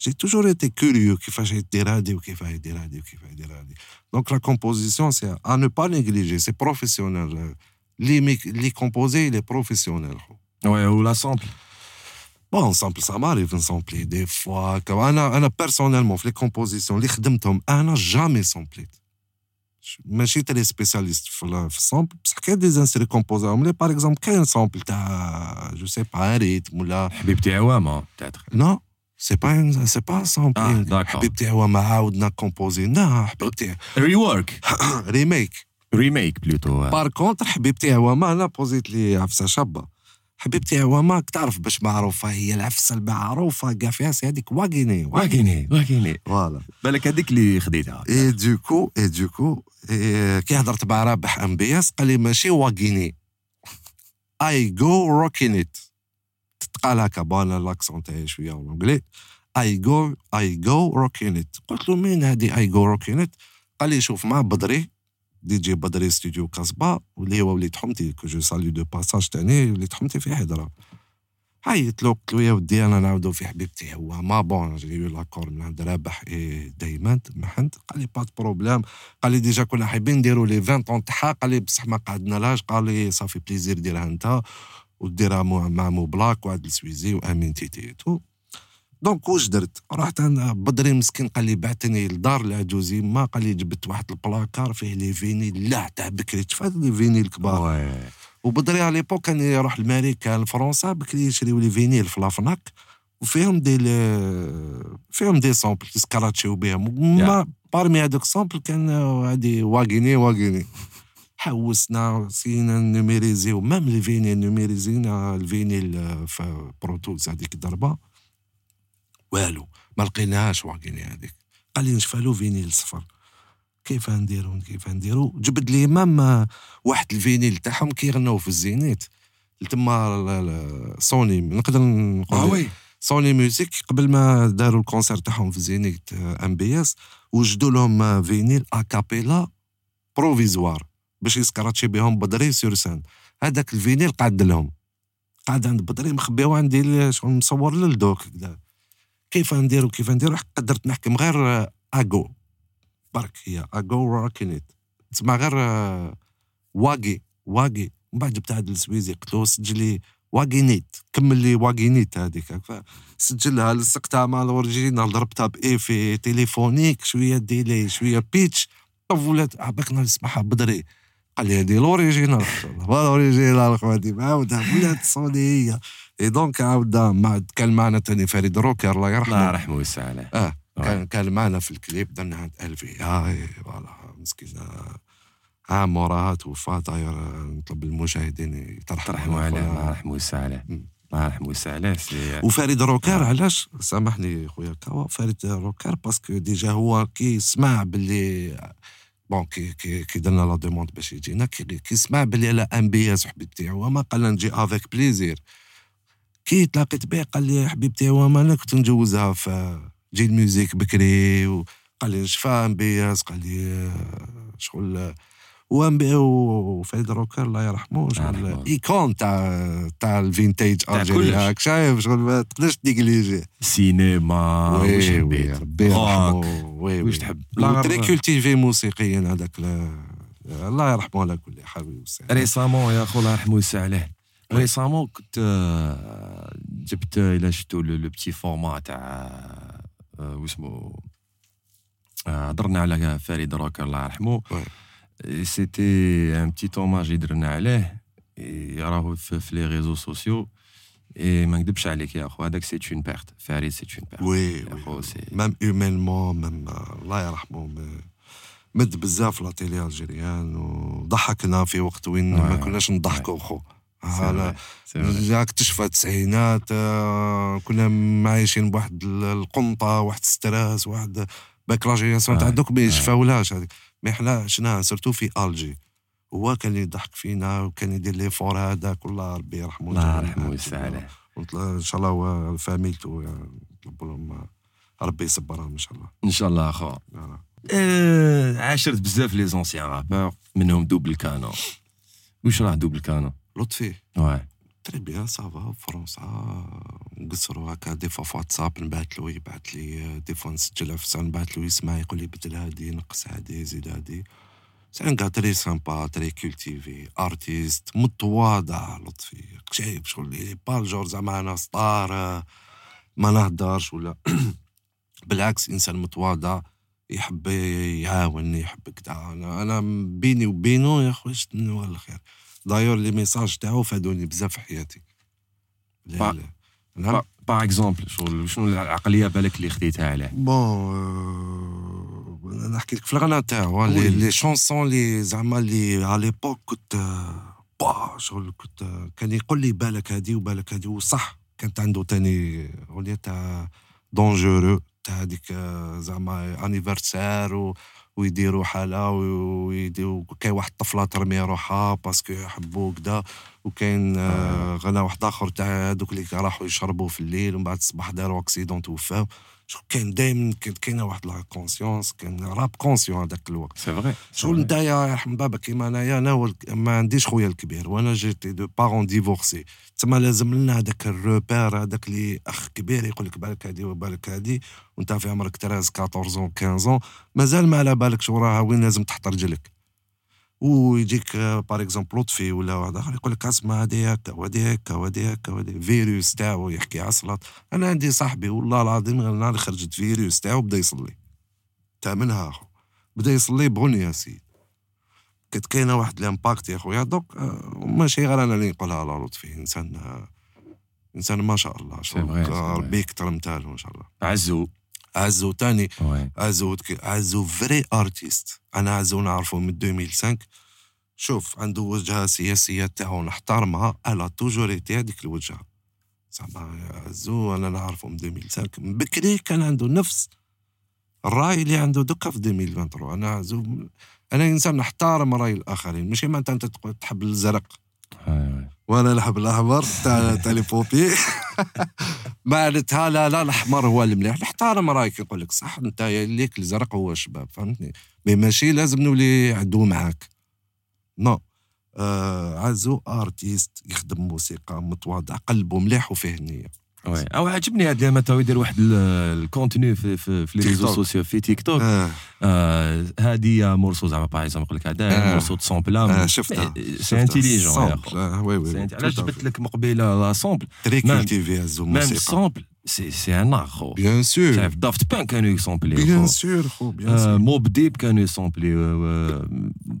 Speaker 2: j'ai toujours été curieux كيفاش يدير هادي وكيفاش يدير هادي وكيفاش يدير هادي donc la composition c'est à ne pas négliger c'est professionnel لي لي composer les professionnels
Speaker 1: Ouais, ou la sample.
Speaker 2: Bon, sample, ça m'arrive de sampler des fois. أنا أنا personnellement في les compositions اللي خدمتهم أنا jamais سامبليت ماشي très spécialiste في ال sample بصح كاين des instrus كومبوزاهم لي par exemple كاين sample تاع je sais pas rythme ولا
Speaker 1: حبيبتي عوامه تاتر
Speaker 2: non c'est pas c'est pas sampling حبيبتي عوامه عاودنا كومبوزي لا حبيبتي
Speaker 1: rework
Speaker 2: remake
Speaker 1: remake plutôt
Speaker 2: par contre حبيبتي عوامه أنا بوزيت لي عفسه شابه حبيبتي عوامك تعرف باش معروفة؟ هي العفسة المعروفة كاع فيها هذيك واغيني
Speaker 1: واغيني واغيني
Speaker 2: فوالا.
Speaker 1: بالك هذيك اللي خديتها.
Speaker 2: إي دوكو إي دوكو كي هضرت مع رابح ام بي اس قال لي ماشي واغيني اي جو روكين ات تتقال هكا بون لاكسون تاعي شوية اونجلي اي جو اي جو روكين ات قلت له مين هذه اي جو روكين ات قال لي شوف مع بدري. دي جي بدري ستوديو كاسبا واللي هو وليد حمتي كو جو سالي دو باساج تاني وليد حمتي في حضره عيط له قلت له يا ودي أنا نعاودو في حبيبتي هو ما بون جي يو لاكور من عند رابح إي دايما محنت قال لي با بروبليم قال لي ديجا كنا حابين نديرو لي 20 طون تاعها قال لي بصح ما قعدنا لاش قال لي صافي بليزير ديرها أنت وديرها مع مو بلاك وعاد السويزي وأمين تيتي تو دونك واش درت؟ رحت أنا بدري مسكين قال لي بعثني لدار العجوزي ما قال لي جبت واحد البلاكار فيه لي فينيل لا تاع بكري تفاد لي فينيل كبار. وبدري على l'époque كان يروح لماريكا لفرنسا بكري يشريو les vinyles في la Fnac وفيهم des فيهم des samples يسكراتشيو بهم mais parmi هذوك samples كان هادي واغيني واغيني. حوسنا سينا نوميريزيو même les vinyles نوميريزينا ال vinyle في Pro Tools هذيك الضربة. والو ما لقيناهاش واقيني هذيك. قال لي نشفالو vinyle صفر. كيف نديرو كيف نديرو؟ جبد لي même واحد ال vinyle تاعهم كيغناو في الزينيت. تما سوني نقدر نقول
Speaker 1: آه
Speaker 2: Sony Music قبل ما داروا ال concert تاعهم في زينيت MBS وجدوا لهم vinyle a cappella provisoire باش يسكراتشي بهم بدري sur scène هذاك ال vinyle قعد لهم. قاعد عند بدري مخبيو عندي شغل مصور للدوك كذا كيف نديرو كيف نديرو؟ قدرت نحكم غير اجو برك هي اجو راكينيت تسمع غير واقي واقي. من بعد جبت هذا السويزي قلت له سجل لي واقينيت كمل لي واقينيت هذيك. سجلها لصقتها مع ال original ضربتها ب effet téléphonique شوية delay شوية pitch. ولات عباك نسمعها بدري. قال لي هذه ال original. ال original خواتي عاودها. ولات صوني هي et donc عاود مع كان معنا تاني فريد روكر الله يرحمه.
Speaker 1: الله يرحمه ويسع عليه
Speaker 2: آه. كان كان معنا في الكليب درنا عند الفي آه voilà مسكين عام وراها توفى طاير نطلب المشاهدين
Speaker 1: يترحموا عليه الله يرحمه ويسع عليه الله يرحمه ويسع عليه
Speaker 2: وفريد روكار علاش؟ سامحني خويا quoi فريد روكار parce que déjà هو كي سمع باللي bon كي كي كي درنا la demande باش يجينا كي, كي سمع باللي على MBS حبيبتي هو ما قال نجي avec plaisir كي تلاقيت به قال لي حبيبتي هو ما أنا كنت نجوزها في جيل Music بكري وقال لي شفا MBS قال لي آه، شغل وام بي وفايد روكر الله يرحمه شغل. icône تاع تاع الجيري
Speaker 1: كلش.
Speaker 2: هاك شايف شغل ما تقدرش تنيجليجي
Speaker 1: سينما واش
Speaker 2: oui oui
Speaker 1: حبيت؟
Speaker 2: ربي يرحمه oui
Speaker 1: واش
Speaker 2: oui
Speaker 1: تحب très
Speaker 2: cultivé موسيقيا هذاك الله يرحمه على كل حال ويوسع.
Speaker 1: récemment يا خو الله يرحمه ويسع عليه. récemment كنت جبت إلى شفتو le petit format تاع واسمو هضرنا على فريد روكر الله يرحمه. c'était un petit hommage درنا عليه راهو في les réseaux sociaux et ما نكذبش عليك يا اخو هذاك c'est une perte فريد c'est une perte
Speaker 2: oui
Speaker 1: يا
Speaker 2: oui
Speaker 1: خو c'est
Speaker 2: même humainement même الله يرحمه مد بزاف لا télé algérienne وضحكنا في وقت وين ما. كناش نضحكوا خو تشفى التسعينات آه، كنا عايشين بواحد ال- القنطة واحد stress واحد باك la génération تاع
Speaker 1: آه،
Speaker 2: دوك ما
Speaker 1: آه.
Speaker 2: يشفاولهاش هذيك. mais حنا عشناها surtout في ألجي. هو كان يضحك فينا وكان يدير l'effort هذاك والله ربي يرحمه
Speaker 1: الله. يرحمه ويسع عليه
Speaker 2: إن شاء الله هو فاميلته نطلب لهم ربي يصبرهم إن شاء الله.
Speaker 1: إن شاء الله اخو. آه، عاشرت بزاف les anciens rappeurs منهم Double Kanon. واش راه Double Kanon؟
Speaker 2: لطفي.
Speaker 1: très
Speaker 2: bien ça va فرنسا نقصروا هكا. des fois واتساب نبعث له يبعث لي. des fois نسجلها في سان نبعث له يسمع يقول لي بدل هادي نقص هادي زيد هادي. c'est un gars très sympa très cultivé artiste متواضع لطفي. شايف شغل il est pas genre زعما أنا star ما نهدرش ولا. بالعكس إنسان متواضع يحب يعاونني يحب كدا أنا بيني وبينه يا خويا نوال الخير؟ d'ailleurs les messages تاعو فادوني بزاف في حياتي نعم؟
Speaker 1: par exemple شغل شنو العقلية بالك اللي خديتها عليه؟
Speaker 2: bon آه، أنا نحكي لك في الغنى تاعو.
Speaker 1: les.
Speaker 2: chansons لي زعما لي على l'époque كنت با شغل كنت كان يقول لي بالك هادي وبالك هادي وصح كانت عنده تاني أغنية تاع dangereux تاع هذيك آه، زعما anniversaire و ويديروا حالة ويديروا كاين واحد الطفلة ترمي روحها parce que يحبوا كدا وكاين آه، غنى واحد آخر تاع هذوك اللي راحوا يشربوا في الليل ومن بعد الصباح داروا accident توفاو. كان دائما كاينة واحد la conscience كان rap conscient هذاك الوقت.
Speaker 1: c'est vrai
Speaker 2: شغل نتايا يرحم بابا كيما أنايا أنا ما عنديش خويا الكبير وأنا j'étais de parents divorcés تما لازم لنا هذاك ال repère هذاك اللي أخ كبير يقول لك بالك هادي وبالك هادي وأنت في عمرك 13 14 15 مازال ما على بالك شو راها وين لازم تحط رجلك. ويجيك par exemple لطفي ولا واحد آخر يقول لك أسمع هادي هكا وهادي هكا وهادي هكا وهادي فيروس تاعو يحكي عصلات أنا عندي صاحبي والله العظيم غير اللي خرجت فيروس تاعو بدا يصلي. تامنها اخو بدا يصلي بغنية سيد. كانت كاينة واحد ال impact يا خويا دوك آه، ماشي غير أنا اللي نقولها على لطفي إنسان آه، إنسان ما شاء الله آه،. ربي يكثر مثاله ان شاء الله.
Speaker 1: عزو.
Speaker 2: عزو تاني عزو عزو vrai artiste أنا عزو نعرفه من 2005 شوف عنده وجهة سياسية تاعو نحترمها. il a toujours été هذيك الوجهة. زعما عزو أنا نعرفه من 2005 من بكري كان عنده نفس الراي اللي عنده دوكا في 2023 أنا عزو أنا إنسان نحترم رأي الآخرين ماشي؟ معناتها أنت تحب الزرق. وأنا نحب الأحمر تاع تاع لي بوبي معناتها لا لا الأحمر هو المليح نحترم رأيك يقول لك صح أنت ليك الزرق هو الشباب فهمتني؟ mais ماشي لازم نولي عدو معاك. non. آه عزو artiste يخدم موسيقى متواضع قلبه مليح وفيه النيه
Speaker 1: وي أو عجبني هذا لما تو يدير واحد ال- الكونتوني في في, في لي ريزو. سوسيو في تيك توك
Speaker 2: آه
Speaker 1: آه، هذه مورسو زعما باغ اكزومبل يقول لك هذا
Speaker 2: آه.
Speaker 1: مورسو دو سامبل
Speaker 2: آه. شفتها.
Speaker 1: سي انتيليجون
Speaker 2: آه وي وي
Speaker 1: علاش جبت لك مقبلة لا سامبل
Speaker 2: تري كولتيفي عزو
Speaker 1: ميم سامبل سي سي ان ار خو
Speaker 2: بيان سور
Speaker 1: شايف دافت بان كانوا يسامبلي
Speaker 2: بيان سور خو بيان
Speaker 1: آه،
Speaker 2: سور
Speaker 1: موب ديب كانوا يسامبلي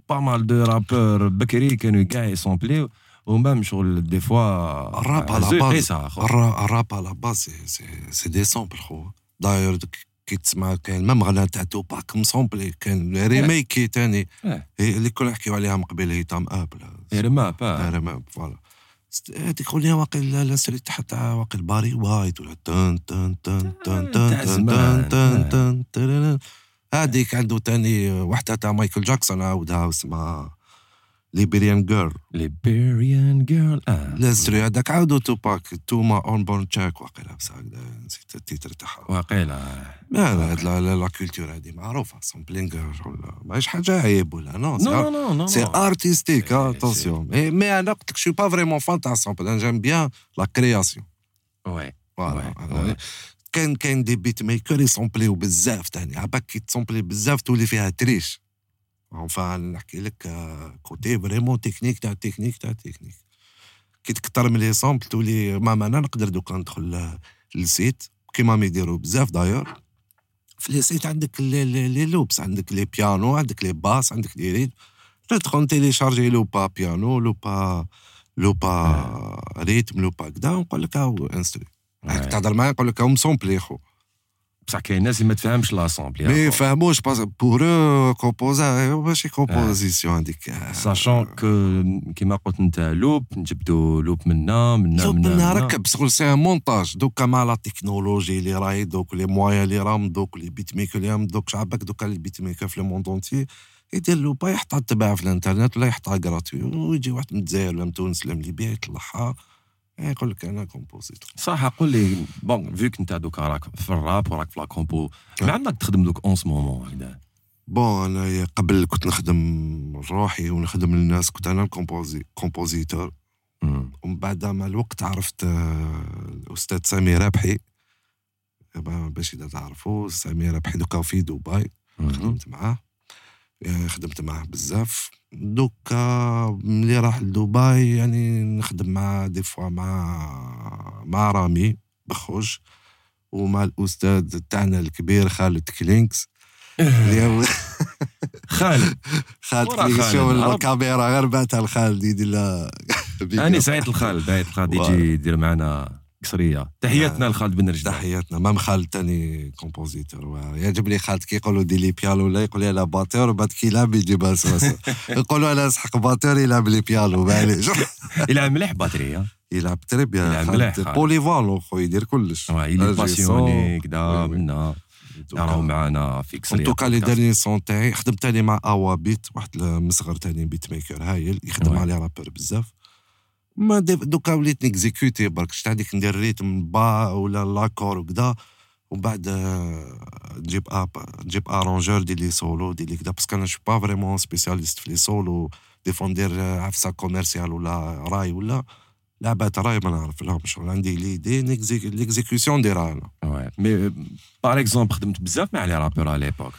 Speaker 1: با مال دو رابور بكري كانوا كاع يسامبلي ومام شغل دي فوا
Speaker 2: الراب على باز الراب على باز سي دي سامبل خو داير كي تسمع كاين ميم غنى تاع توباك مسامبلي كان ريميكي تاني. هي اللي كنا نحكيو عليها من قبل هيثم ابل
Speaker 1: رما با
Speaker 2: ريماب فوالا هذيك اغنيه واقيلا تاعها تاع واقيل باري وايت ولا تن تن تن تن
Speaker 1: تاع
Speaker 2: تن. تن تن تن هذيك عنده تاني وحده تاع مايكل جاكسون عاودها اسمها Liberian Girl
Speaker 1: Liberian Girl آه.
Speaker 2: ال instru هذاك عاودو توباك. توما اون بورن تشاك واقيلا بس هكذا نسيت ال titre تاعها.
Speaker 1: واقيلا.
Speaker 2: لا la culture هادي معروفة. sampling ولا ماهيش حاجة عيب ولا
Speaker 1: non non non non
Speaker 2: c'est artistique
Speaker 1: c'est-
Speaker 2: attention mais أنا قلت لك je suis pas vraiment fan تاع ال sample أنا j'aime bien
Speaker 1: la
Speaker 2: création
Speaker 1: oui
Speaker 2: voilà
Speaker 1: ouais.
Speaker 2: كاين des beatmakers يسومبليو بزاف تاني عباك كي تسومبلي بزاف تولي فيها triche اونفان نحكي لك آه، كوتي فريمون تكنيك تاع تكنيك تاع تكنيك. كي تكتر من لي سامبل تولي ما أنا نقدر دوكا ندخل آه، للسيت. كيما ما يديروا بزاف داير في لي سيت عندك لي, لوبس عندك لي بيانو عندك لي باس عندك لي ريد تدخل تيليشارجي لوبا بيانو لوبا لوبا ريتم لوبا كدا ونقول لك هاو انستري هاك. تهضر معايا نقول لك هاو مسومبلي خو.
Speaker 1: بصح كاين ناس اللي ما تفهمش l'ensemble
Speaker 2: mais فهموش pour eux compose ماشي composition هذيك.
Speaker 1: sachant que كيما قلت أنت loop نجبدو loop منا منا
Speaker 2: شوف
Speaker 1: منا.
Speaker 2: ركب شغل c'est un montage donc مع la technologie اللي راهي دوك les moyens اللي راهم دوك les beatmakers اللي راهم دوك شعبك دوكا les beatmakers في ال monde entier يدير له با يحطها تباع في الانترنت ولا يحطها gratuit ويجي واحد من الجزائر ولا من تونس ولا من ليبيا يطلعها. يقول لك أنا compositeur
Speaker 1: صح قول لي bon فيك انت دوكا راك في الراب وراك في la compo ما. عندك تخدم دوك en ce moment هكذا
Speaker 2: bon أنا قبل كنت نخدم روحي ونخدم للناس كنت أنا ال composi- compositeur
Speaker 1: مم.
Speaker 2: ومن بعد مع الوقت عرفت آه، الأستاذ سامي رابحي با- باش إذا تعرفوا سامي رابحي دوكا في دبي. خدمت معاه خدمت معاه بزاف. دوكا ملي راح لدبي يعني نخدم مع des fois مع مع رامي بخوش ومع الأستاذ تاعنا الكبير خالد كلينكس.
Speaker 1: خالد.
Speaker 2: خالد كلينكس شوف. الكاميرا غير بعتها لخالد يدير لها
Speaker 1: أنا سعيد الخالد عيط الخالد يجي يدير معنا قصريه تحياتنا لخالد بن رشد
Speaker 2: تحياتنا. même خالد تاني compositeur يعجبني خالد كي يقولوا دي le piano ولا يقول لي أنا batteur وبعد كي يلعب يجيبها سواسا يقولوا أنا أسحق batteur يلعب le piano معليش.
Speaker 1: يلعب مليح باتريا
Speaker 2: يلعب تري بيان
Speaker 1: يلعب مليح
Speaker 2: خالد.
Speaker 1: خالد.
Speaker 2: بوليفالون خو يدير كلش.
Speaker 1: يلي باسيوني. كدا. منا. راهو معنا في en
Speaker 2: tout cas
Speaker 1: les.
Speaker 2: derniers sons تاعي خدمت تاني مع اوا بيت واحد المصغر تاني beatmaker هايل يخدم. على rappeurs بزاف. ما دي- دوكا وليت ن exécuter برك. شتا هذيك ندير rythme basse ولا l'accord وكدا ومن بعد آه، نجيب un- نجيب arrangeur دير les solos دير لي كدا. parce que أنا je suis pas vraiment spécialiste في les solos des fois ندير آه، عفسة commercial ولا راي ولا. لعبات راي ما نعرف لهم شغل عندي l'idée l'exécution نديرها أنا
Speaker 1: Ouais. mais par exemple خدمت بزاف مع les rappeurs على l'époque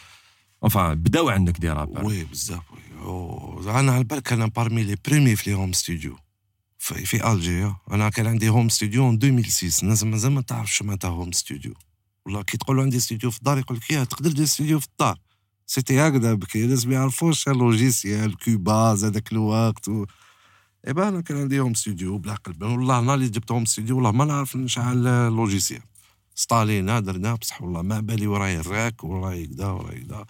Speaker 1: enfin بداو عندك des rappeurs
Speaker 2: oui بزاف oui أوه، أنا على بالك أنا parmi les premiers في les home studio في, في l'Algérie أنا كان عندي home studio 2006 الناس مازال ما تعرفش معناتها home studio والله كي تقول عندي ستوديو في الدار يقول لك يا تقدر دير ستوديو في الدار. c'était هكذا بكري الناس ما يعرفوش ال logiciel Cubase هذاك الوقت و... ايبا أنا كان عندي home studio بلا قلب والله نهار اللي جبت home studio والله ما نعرف نشعل ال logiciel installينا درنا بصح والله ما بالي وراي الراك وراي كدا وراي كدا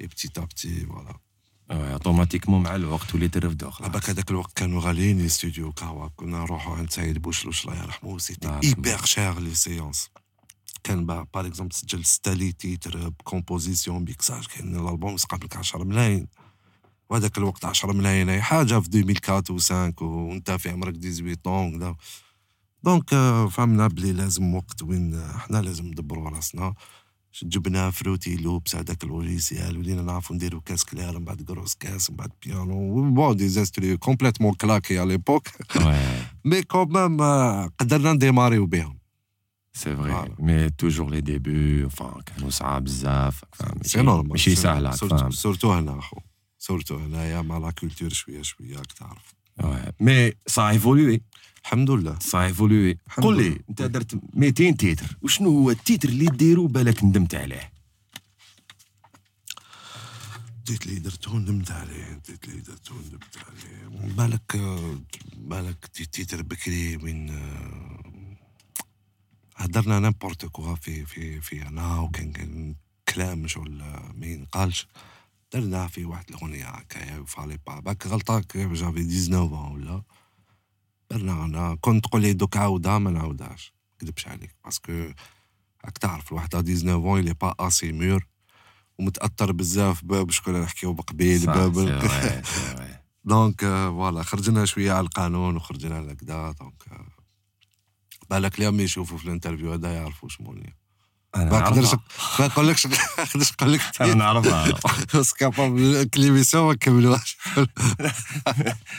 Speaker 2: et petit à petit voilà
Speaker 1: automatiquement مع الوقت وليت ترفدو
Speaker 2: عباك هذاك الوقت كانوا غاليين les studios قهوه كنا نروحوا عند سعيد بوشلوش الله يرحمه
Speaker 1: c'était
Speaker 2: hyper cher les séances كان par exemple تسجل ستالي titres ب composition ب mixage كان الألبوم يسقط لك 10 ملايين. وهذاك الوقت 10 ملايين أي حاجة في 2004 و5 وانت في عمرك 18 طون وكذا. donc آه، فهمنا بلي لازم وقت وين إحنا لازم ندبروا راسنا. جبنا FruityLoops هذاك ال logiciel ولينا نعرفوا نديروا caisse claire من بعد grosse caisse من بعد piano bon des instrus complètement claqués على l'époque mais quand même قدرنا ن démarrer و بهم.
Speaker 1: c'est vrai
Speaker 2: Voilà.
Speaker 1: mais toujours les débuts enfin كانوا صعاب بزاف. فاهم؟
Speaker 2: c'est
Speaker 1: ماشي-
Speaker 2: normal
Speaker 1: ماشي ساهله فاهم
Speaker 2: surtout هنا أخو. surtout هنايا مع la culture شوية شوية راك تعرف
Speaker 1: Ouais. mais ça évolue
Speaker 2: الحمد لله. ça
Speaker 1: évolue
Speaker 2: لله.
Speaker 1: لي انت درت 200 titre. وشنو هو ال titre اللي ديرو بالك ندمت عليه؟
Speaker 2: titre لي درتو ندمت عليه titre لي درتو ندمت عليه. بالك بالك ti- titre بكري وين آه، هدرنا n'importe quoi في في في أنا وكان كان كلام شغل ما ينقالش درنا في واحد الأغنية هكايا fallait pas parce que غلطه j'avais 19 ans ولا. درنا أنا كنت تقول لي دوك عاودها ما نعاودهاش. نكذبش عليك. parce que راك تعرف الواحد 19 ans il est pas assez mûr. ومتأثر بزاف بشكون نحكيو بقبيل باب. donc voilà. خرجنا شوية على القانون وخرجنا على كدا. donc بالك اليوم يشوفوا في ال interview هذا يعرفوا شموني
Speaker 1: أنا
Speaker 2: ما نقدرش ما نقولكش ما نقدرش نقول لك
Speaker 1: أنا نعرفها.
Speaker 2: c'est capable que l'émission ما كملوهاش.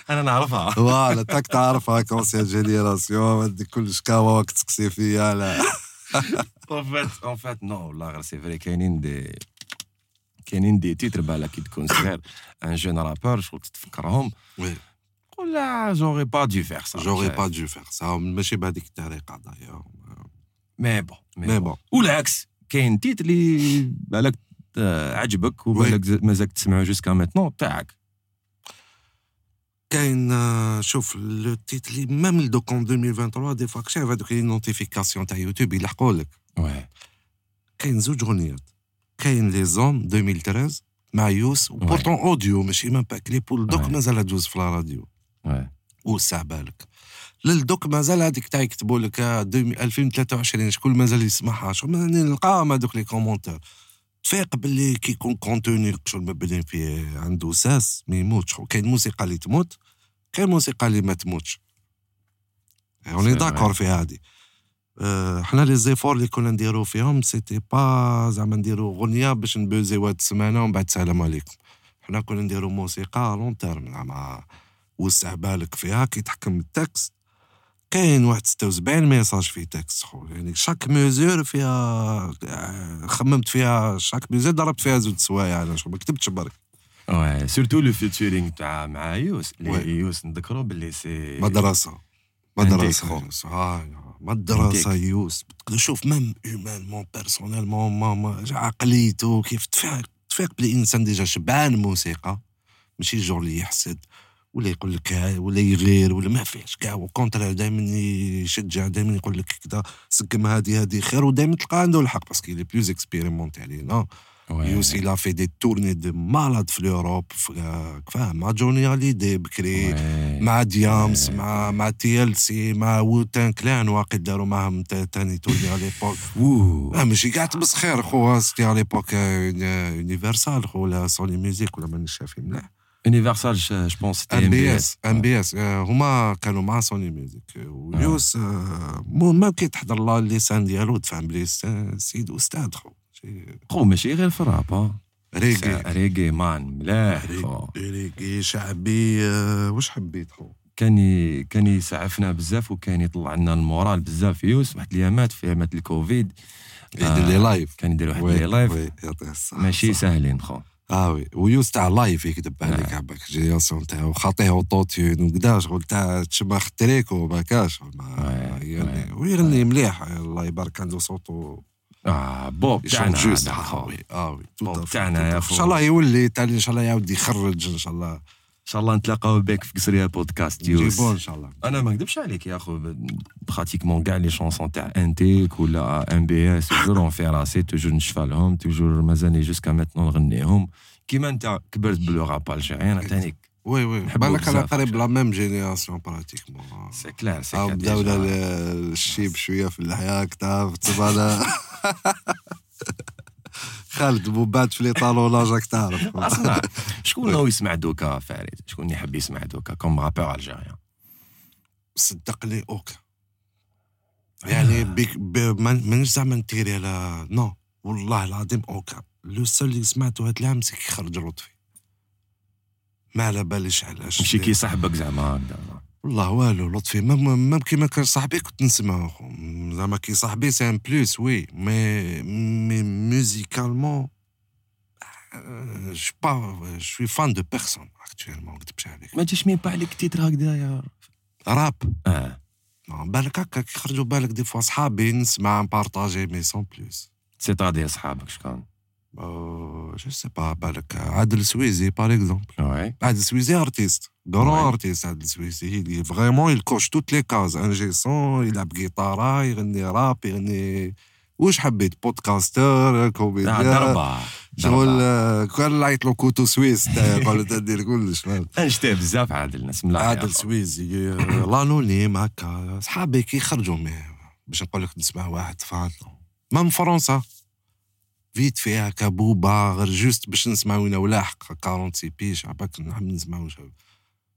Speaker 1: أنا نعرفها.
Speaker 2: voilà تاك تعرفها ancienne génération ما ديك كل شكاوى راك تسقسي فيا لا.
Speaker 1: en fait en fait non والله غير c'est vrai كاينين des كاينين des titres بالك كي تكون صغير un jeune rappeur شغل تتفكرهم
Speaker 2: و
Speaker 1: تقول là j'aurais pas dû faire ça
Speaker 2: j'aurais pas dû faire ça ماشي بهذيك الطريقة d'ailleurs
Speaker 1: mais bon
Speaker 2: mais bon
Speaker 1: والعكس كاين titre اللي بالك عجبك وبالك مازالك تسمعه jusqu'à maintenant تاعك.
Speaker 2: كاين آه، شوف le titre اللي même دوك en 2023 des fois شايف هذوك les notifications تاع يوتيوب يلحقوا لك. كاين زوج غنيات. كاين لي زون 2013 مع يوس et pourtant audio ماشي même pas clip
Speaker 1: Ouais.
Speaker 2: مازال تجوز في الراديو
Speaker 1: oui.
Speaker 2: وسع بالك. للدوك مازال هذيك تاع يكتبوا لك آه، 2000 2023 شكون مازال يسمعها؟ شكون مازال نلقاهم هذوك les commentaires؟ تفيق باللي كي يكون contenu شغل مبني فيه عنده ساس ما يموتش. شغل كاين موسيقى اللي تموت كاين موسيقى اللي ما تموتش. on est
Speaker 1: c'est
Speaker 2: d'accord في هادي. آه، حنا les efforts اللي كنا نديرو فيهم c'était pas زعما نديرو غنيه باش ن buzzer و هاد السمانة ومن بعد سلام عليكم. حنا كنا نديرو موسيقى long terme زعما وسع بالك فيها كي تحكم ال texte كاين واحد 76 message في texte خو يعني chaque mesure فيها آه، خممت فيها chaque mesure ضربت فيها زوج سوايع أنا شغل ما كتبتش برك
Speaker 1: oui surtout le featuring تاع مع يوس. يوس نذكرو باللي c'est
Speaker 2: مدرسة
Speaker 1: مدرسة.
Speaker 2: يوس آه،
Speaker 1: مدرسة.
Speaker 2: يوس شوف même humainement personnellement ما ما عقليته كيف تفيق تفيق بلي انسان déjà شبعان موسيقى ماشي الجور اللي يحسد ولا يقول لك ولا يغير ولا ما فيهش كاع. و contraire دائما يشجع دائما يقول لك كذا سقم هادي هادي خير ودائما تلقى عنده الحق parce que le plus expérimenté علينا
Speaker 1: oui.
Speaker 2: يوس il a fait des tournées de malade في l'Europe. فاهم مع جوني هاليدي بكري. مع ديامس مع مع TLC مع Wu-Tang Clan واقع داروا معاهم تا- تاني tournée à
Speaker 1: l'époque.
Speaker 2: لا ماشي قاعد تمسخير خو c'était à l'époque Universal خو ولا Sony Music ولا مانيش شافي مليح Universal je pense MBS MBS هما كانوا مع Sony Music ويوس آه، ما كي تحضر لا اللسان ديالو تفهم بلي سيد أستاذ خو.
Speaker 1: خو ماشي غير في ال
Speaker 2: rap.
Speaker 1: reggae. reggaeman ملاح.
Speaker 2: ريغي شعبي آه، واش حبيت خو؟
Speaker 1: كان ي... كان يسعفنا بزاف وكان يطلع لنا ال moral بزاف. يوس واحد الأيامات في أيامات الكوفيد.
Speaker 2: يدير لي live
Speaker 1: كان يدير واحد لي
Speaker 2: live
Speaker 1: ماشي. ساهلين خو.
Speaker 2: آه oui ويوس تاع live يكذب عليك
Speaker 1: آه.
Speaker 2: عباك génération تاعو خاطيه auto-tune وكدا شغل تاع تشبخ التريكو ما كاش mais
Speaker 1: oui،
Speaker 2: يغني ويغني مليح الله يبارك عنده صوتو
Speaker 1: آه بوب تاعنا
Speaker 2: آه. oui
Speaker 1: بوب تاعنا يا
Speaker 2: fait.
Speaker 1: خو.
Speaker 2: إن شاء الله يولي تالي إن شاء الله يعاود يخرج إن شاء الله
Speaker 1: إن شاء الله نتلاقاو بك في قصرية بودكاست يوس
Speaker 2: نجيبو إن شاء الله.
Speaker 1: أنا ما نكذبش عليك يا أخو pratiquement كاع les chansons تاع Intik ولا MBS toujours en في راسي toujours نشفى لهم toujours مازالني jusqu'à maintenant نغنيهم. كيما أنت كبرت بلو راب ألجيريان تاني
Speaker 2: وي وي. بالك
Speaker 1: بزاف.
Speaker 2: قريب لا ميم جينيراسيون براتيكمون
Speaker 1: سي كلار سي
Speaker 2: أو
Speaker 1: كلار
Speaker 2: بداو. الشيب شوية في الحياة كتاب تبانا خالد بوبات في لي طالوناج راك تعرف.
Speaker 1: اسمع شكون ناوي يسمع دوكا فريد شكون يحب يسمع دوكا كوم رابور ألجيريان؟
Speaker 2: صدقني اوكا يعني بيك ب- ما- مانيش زعما نتيري على نو والله العظيم aucun le seul اللي سمعته هاد العام c'est كي خرج لطفي ما على باليش علاش.
Speaker 1: ماشي كي صاحبك زعما هكذا.
Speaker 2: والله والو لطفي. même كيما كان صاحبي كنت نسمعه خو. زعما كي صاحبي c'est un plus oui. mais mais musicalement je pas suis fan de personne actuellement mais نكذبش عليك
Speaker 1: ما تجيش مين با عليك titre هكذا يا
Speaker 2: راب. آه. بالك هكا كي يخرجوا بالك des fois صحابي نسمع نبارطاجي mais sans plus
Speaker 1: c'est-à-dire صحابك شكون؟
Speaker 2: je sais pas بالك عادل سويزي par
Speaker 1: exemple
Speaker 2: عادل سويزي artiste
Speaker 1: grand.
Speaker 2: artiste عادل سويزي اللي vraiment يكوش toutes les cases ingé son يلعب جيتارا يغني راب يغني واش حبيت
Speaker 1: podcasteur
Speaker 2: comédien
Speaker 1: ضربه
Speaker 2: شغل كان لايت له couteau suisse قال تدير كلش فهمت
Speaker 1: انشتي بزاف عادل ملاح يا
Speaker 2: عادل. سويزي لانونيم هكا صحابي كي يخرجوا مي باش نقول لك نسمع واحد فان مام فرنسا فيت فيها كبوبا غير جوست باش نسمع وين ولاحق 40 بيش. عباك نحب نسمع وش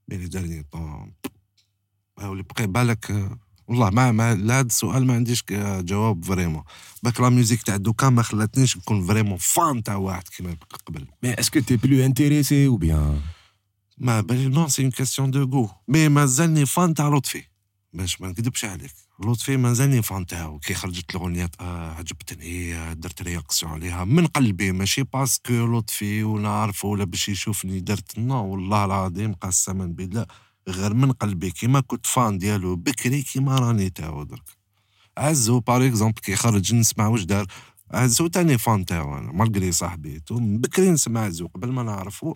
Speaker 2: مي لي ديرني طون اللي بقى بالك والله ما ما لهذا السؤال ما عنديش جواب فريمون. باك لا ميوزيك تاع دوكا ما خلاتنيش نكون فريمون فان تاع واحد كيما قبل.
Speaker 1: mais est-ce que t'es plus intéressé ou bien
Speaker 2: ما بالي non c'est une question de goût mais مازالني fan تاع لطفي باش ما نكذبش عليك. لطفي مازالني fan تاعو كي خرجت الأغنية آه عجبتني. درت réaction عليها من قلبي ماشي parce que لطفي ونعرفه ولا باش يشوفني درت. non والله العظيم قسما بالله غير من قلبي. كيما كنت fan ديالو بكري كيما راني تاعو درك. عزو par exemple كي خرج نسمع واش دار. عزو تاني fan تاعو أنا malgré صاحبي بكري نسمع عزو قبل ما نعرفو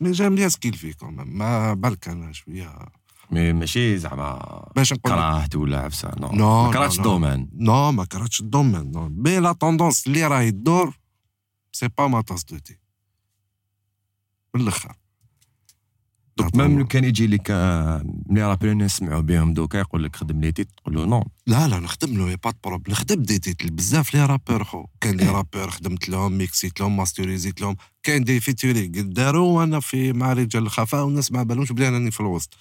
Speaker 2: mais j'aime bien ce qu'il fait quand même ما بالك أنا شوية.
Speaker 1: mais ماشي زعما
Speaker 2: باش نقول
Speaker 1: كرهت ولا عفسة non.
Speaker 2: non
Speaker 1: ما كرهتش. الدومين
Speaker 2: نو ما كرهتش ال domaine non. mais la tendance اللي راهي تدور c'est pas ma tasse de thé من الأخر.
Speaker 1: donc même لو كان يجي لك م les rappeurs نسمعوا بهم دوكا يقول لك خدم لي titre تقول له non.
Speaker 2: لا لا نخدم له pas problème. نخدم des titres بزاف les rappeurs خو. كاين les rappeurs خدمت لهم ميكسيت لهم ماستوريزيت لهم. كاين des featuring داروا وأنا في مع رجال الخفاء والناس ما بالهمش بلي راني في الوسط.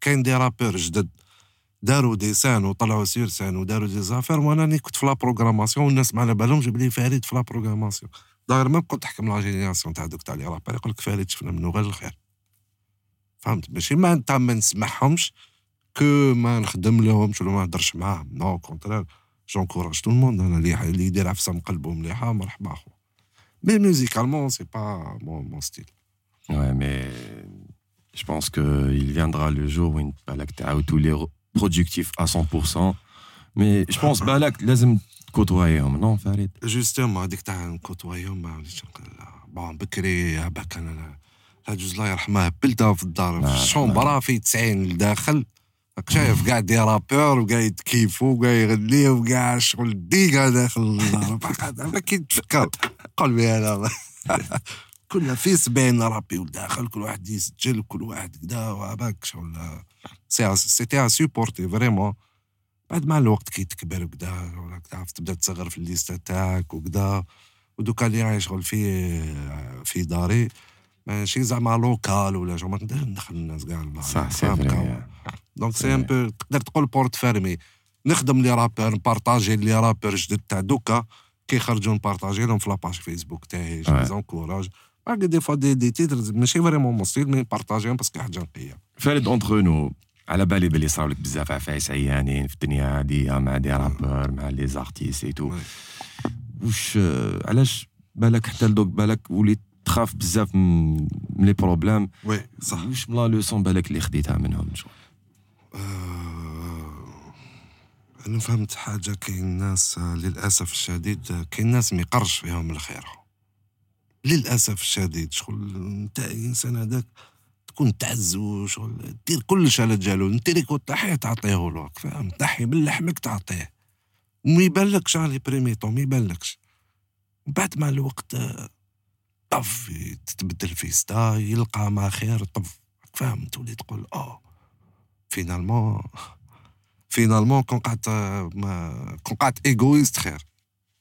Speaker 2: كاين des rappeurs جدد. داروا des scènes وطلعوا sur scène وداروا des affaires. وأنا راني كنت في la programmation والناس ما على بالهمش بلي فريد في la programmation. داير même كنت تحكم la génération تاع دوك تاع les rappeurs. يقول لك فريد شفنا منه غير الخير. فهمت؟ ماشي ما انت ما نسمعهمش que ما نخدم لهمش ولا ما نهضرش معاهم. non contraire جونكوراج تو الموند أنا اللي اللي يدير عفسة من قلبه مليحة مرحبا خو مي ميوزيكالمون سي با مون ستيل
Speaker 1: Ouais, mais je pense qu'il viendra le jour où Balak t'as tous les productifs à 100%. Mais je pense Balak, لازم تكوتوايهم non Farid.
Speaker 2: جوستومون هذيك تاع نكوتوايهم ما وليتش نقول بون بكري هباك أنا لا جوز الله يرحمه بلتها في الدار في
Speaker 1: آه،
Speaker 2: الشومبرا في 90 لداخل راك شايف كاع des rappeurs وكاع يتكيفوا وكاع يغنيو وكاع شغل ديكا داخل الدار باقي ما كي تفكر قول بي أنا كنا في 70 rappeurs وداخل كل واحد يسجل كل واحد كدا وهباك شغل c'était ان سيبورتي vraiment. بعد مع الوقت كي تكبر وكدا تعرف تبدا تصغر في ال liste تاعك وكدا. ودوكا اللي راهي شغل في في داري ماشي زعما local ولا شغل ما نقدرش ندخل الناس كاع.
Speaker 1: صح؟ فري
Speaker 2: دونك
Speaker 1: سي
Speaker 2: ان بو تقدر تقول porte fermée نخدم les rappeurs نبارطاجي les rappeurs جدد تاع دوكا. كي يخرجوا نبارطاجي لهم في la page Facebook تاعي
Speaker 1: Ouais.
Speaker 2: j'encourage باقي des fois des des titres ماشي vraiment mon style mais نبارطاجيهم parce que حاجة نقيه
Speaker 1: فريد entre nous على بالي بلي صار لك بزاف عفايس عيانين في الدنيا هادية مع des rappeurs مع les artistes et
Speaker 2: tout.
Speaker 1: واش علاش بالك حتى لدوك بالك وليت تخاف بزاف من les problèmes
Speaker 2: oui صح
Speaker 1: واش من la leçon بالك اللي خديتها منهم شغل
Speaker 2: آه، أنا فهمت حاجة كاين ناس للاسف الشديد كاين ناس ما يقرش فيهم الخير للأسف الشديد شغل انت انسان هذاك تكون تعز وشغل دير كلش على جالو انت كنت تحيه تعطيه له فاهم تحي من لحمك تعطيه. وما يبانلكش على premier ما يبانلكش بعد مع الوقت طف تتبدل في ستا يلقى ما خير طف. فاهم تولي تقول آه. finalement finalement كون قعدت كون قعدت égoïste خير.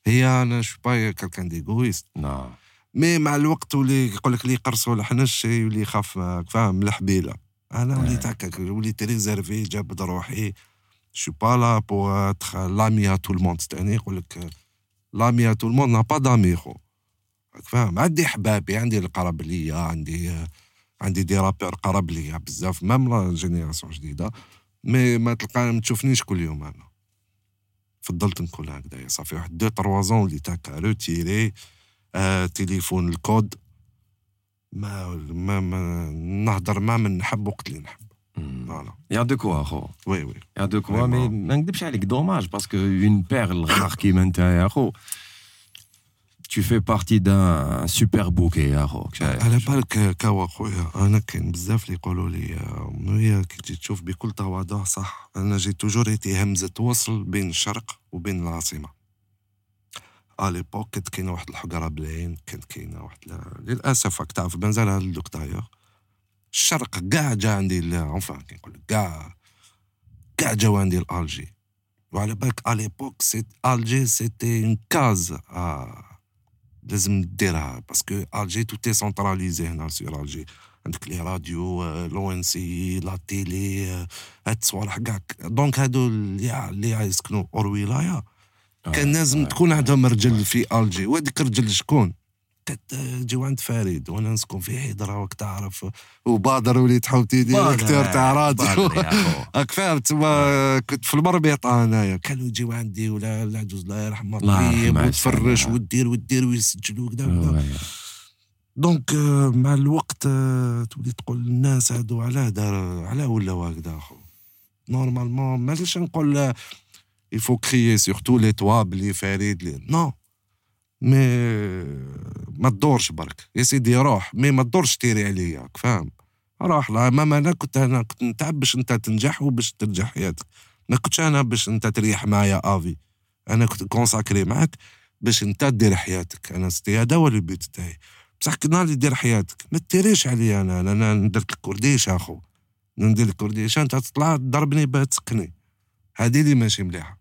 Speaker 2: هي أنا je suis pas quelqu'un
Speaker 1: d'égoïste
Speaker 2: là mais مع الوقت ولي يقول لك اللي يقرصوا الحنش يولي يخاف فاهم الحبيلة. أنا وليت هكاك وليت réservé جابد روحي. je suis pas là pour l'ami à tout le monde تاني يقول لك l'ami à tout le monde n'a pas d'amis خو. فاهم؟ عندي احبابي عندي القرب ليا عندي عندي des rappeurs قرب ليا بزاف même la génération جديدة. mais ما تلقى ما تشوفنيش كل يوم أنا. فضلت نكون هكذايا صافي واحد deux trois ans وليت هكا retiré آه تليفون الكود. ما ما, ما نهضر مع من نحب وقت اللي نحب. voilà.
Speaker 1: y a de quoi خو
Speaker 2: oui oui.
Speaker 1: y a de
Speaker 2: quoi.
Speaker 1: mais ما نكذبش عليك dommage parce que اون بيرل غار كيما انت يا خو tu fais partie d'un super bouquet يا خو
Speaker 2: على بالك كوا خويا أنا كاين بزاف اللي يقولوا لي آه، وهي كي تجي تشوف بكل تواضع صح. أنا j'ai toujours été همزة وصل بين الشرق وبين العاصمة. à l'époque كانت كاينة واحد الحقره بلاين كانت كاينة واحد للاسف راك تعرف بنزل هذا الدوك دايوغ الشرق كاع جا عندي enfin كي نقول لك كاع كاع جاو عندي الالجي وعلى بالك à l'époque c'est Alger c'était un cas آه لازم ديرها parce que Alger tout était centralisé هنا sur Alger عندك les radios l'ONCI la télé آه، هاد الصوالح كاع donc هادو اللي اللي يسكنوا hors ولايه كان لازم تكون عندهم رجل في ألجي. وهذيك الرجل شكون؟ تجيو عند فريد. وأنا نسكن في حيدرة راك تعرف. وبادر وليد حوتي directeur تاع راديو راك فاهم تما كنت في المربيط انايا كانوا يجيو عندي ولا العجوز الله يرحمه طيب وتفرش ودير ودير ويسجلوا وكذا donc مع الوقت تولي تقول الناس هادو علاه دار علاه ولاو هكذا أخو. normalement مانيش نقول il faut crier sur tous les toits بلي فريد لي نو mais ما تدورش برك. يا سيدي روح. مي ما تدورش تيري عليا. فاهم؟ روح لا ما أنا كنت أنا كنت نتعب باش أنت تنجح وباش تنجح حياتك. ما كنتش أنا باش أنت تريح معايا آفي. أنا كنت consacré معاك باش أنت دير حياتك. أنا c'était هذا هو البيت تاعي. بصح كنا اللي دير حياتك ما تيريش عليا أنا. أنا لك الكرديش أخو. ندير لك الكرديش أنت تطلع تضربني باه هذه اللي ماشي مليحه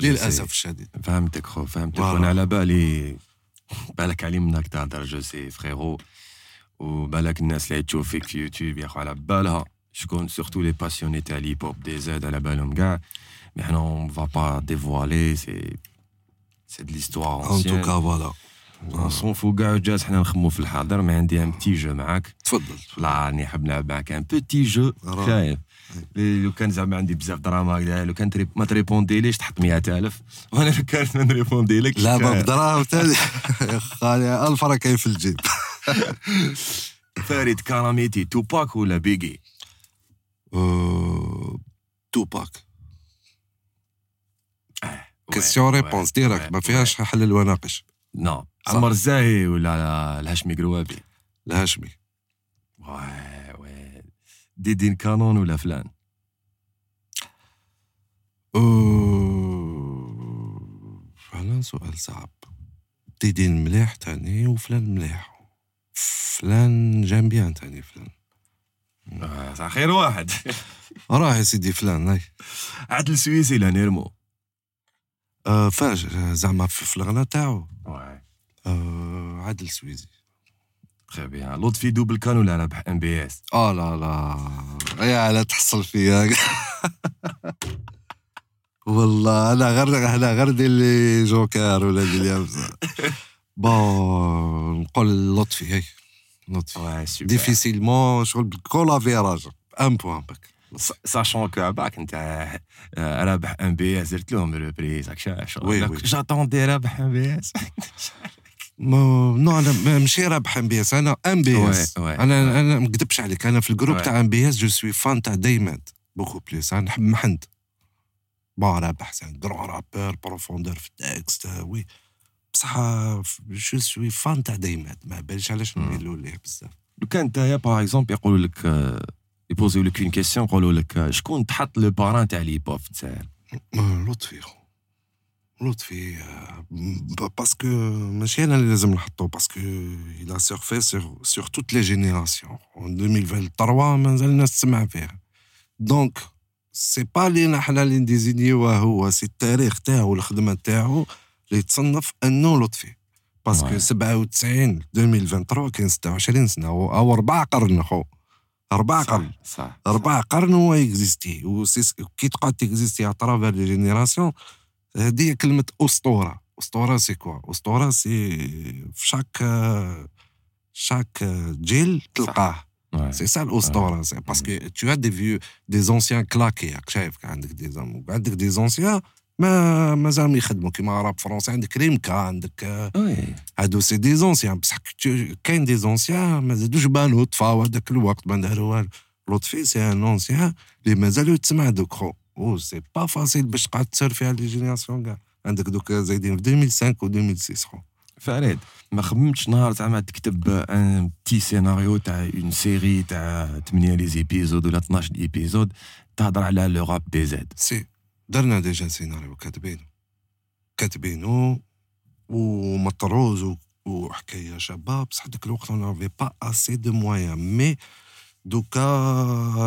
Speaker 2: للأسف الشديد.
Speaker 1: فهمتك خو فهمتك وأنا على بالي بالك علي منك تهدر je sais frérot وبالك الناس اللي تشوف فيك في يوتيوب يا خو على بالها. شكون؟ surtout les passionnés تاع le hip-hop DZ على بالهم كاع mais حنا on va pas dévoiler c'est c'est de l'histoire
Speaker 2: en tout cas voilà
Speaker 1: نصونفو كاع جالس حنا نخمو في الحاضر ما عندي un petit jeu معاك
Speaker 2: تفضل
Speaker 1: لا راني حاب نلعب معاك un petit jeu خايف لو كان زعما عندي بزاف دراما هكذا لو كان ما تريبوندي ليش تحط 100000 وأنا لو كان ما نريبوندي لك
Speaker 2: لا ما بدراهم خالي الف راه كاين في الجيب.
Speaker 1: فريد كراميتي توباك ولا Biggie؟
Speaker 2: توباك. question réponse directe ما فيهاش حلل وناقش
Speaker 1: نو عمر الزاهي ولا الهاشمي قروابي؟
Speaker 2: الهاشمي.
Speaker 1: ديدين كانون ولا فلان؟
Speaker 2: فعلا سؤال صعب. ديدين مليح تاني وفلان مليح. فلان جام بيان تاني فلان.
Speaker 1: صح خير واحد.
Speaker 2: راه يا سيدي فلان هاي
Speaker 1: عدل سويسي لا نيرمو.
Speaker 2: آه فاش زعما في الغنى تاعو. آه عادل سويزي
Speaker 1: تخي بيان لطفي دوبل كان ولا ربح ام بي اس
Speaker 2: آه لا لا. يا لا تحصل فيا والله أنا غير أنا غير دير لي جوكر ولا دير لي بون نقول لطفي هي. لطفي. ديفيسيلمون شغل بالكولا فيراج ان بوان بك.
Speaker 1: ساشون كو باك انت رابح ام بي اس درت لهم ريبريز هاك
Speaker 2: وي، وي. نو أنا ماشي رابح أم بي إس. أنا أم بي
Speaker 1: إس.
Speaker 2: أنا أنا ما نكذبش عليك. أنا في ال
Speaker 1: groupe.
Speaker 2: تاع MBS je suis fan تاع دايمات beaucoup plus. أنا نحب محند. Bon رابح c'est un grand rappeur profondeur في ال texte oui. بصح je suis fan تاع دايمات ما باليش علاش. نميلو ليه بزاف.
Speaker 1: لو كان نتايا par exemple يقولوا لك آه، يبوزيو لك une question يقولوا لك آه، شكون تحط le parrain تاع le hip-hop
Speaker 2: آه، لطفي خو. لطفي آه، parce que ماشي أنا اللي لازم نحطو parce que surfé sur sur toutes les générations. En 2023 مازال الناس تسمع فيها. Donc c'est pas لينا حنا اللي نديزينيوه هو c'est التاريخ تاعو الخدمة تاعو اللي يتصنف أنه لطفي. parce que
Speaker 1: Ouais.
Speaker 2: 97 2023 كاين 26 سنة أو أو ربع قرن خو ربع قرن.
Speaker 1: صح صح.
Speaker 2: ربع قرن هو existé وسيس- كي تقعد تكزيستي à travers les générations هذه كلمة أسطورة. أسطورة c'est quoi أسطورة c'est في chaque chaque جيل تلقاه.
Speaker 1: Ouais.
Speaker 2: C'est ça الأسطورة. C'est parce que tu as des vieux des anciens كلاكي راك شايف كان عندك des an- عندك des anciens ما مازالهم يخدموا كيما rap français عندك Rim'K عندك آه،
Speaker 1: oui
Speaker 2: هادو c'est des anciens بصح كت- كاين des anciens ما زادوش بانو طفاو هذاك الوقت ما داروا والو. لطفي c'est un ancien اللي مازالو يتسمع دوك خو. أو c'est pas facile باش تقعد تسير على les générations كاع. عندك دوك زايدين في 2005 و 2006 خو.
Speaker 1: فريد ما خممتش نهار زعما تكتب un petit scénario تاع une série تاع 8 les épisodes ولا 12 épisodes تهضر على le rap DZ
Speaker 2: si درنا déjà سيناريو كاتبينو. كاتبينو ومطروز وحكايه شابه بصح ديك الوقت on avait pas assez de moyens mais دوكا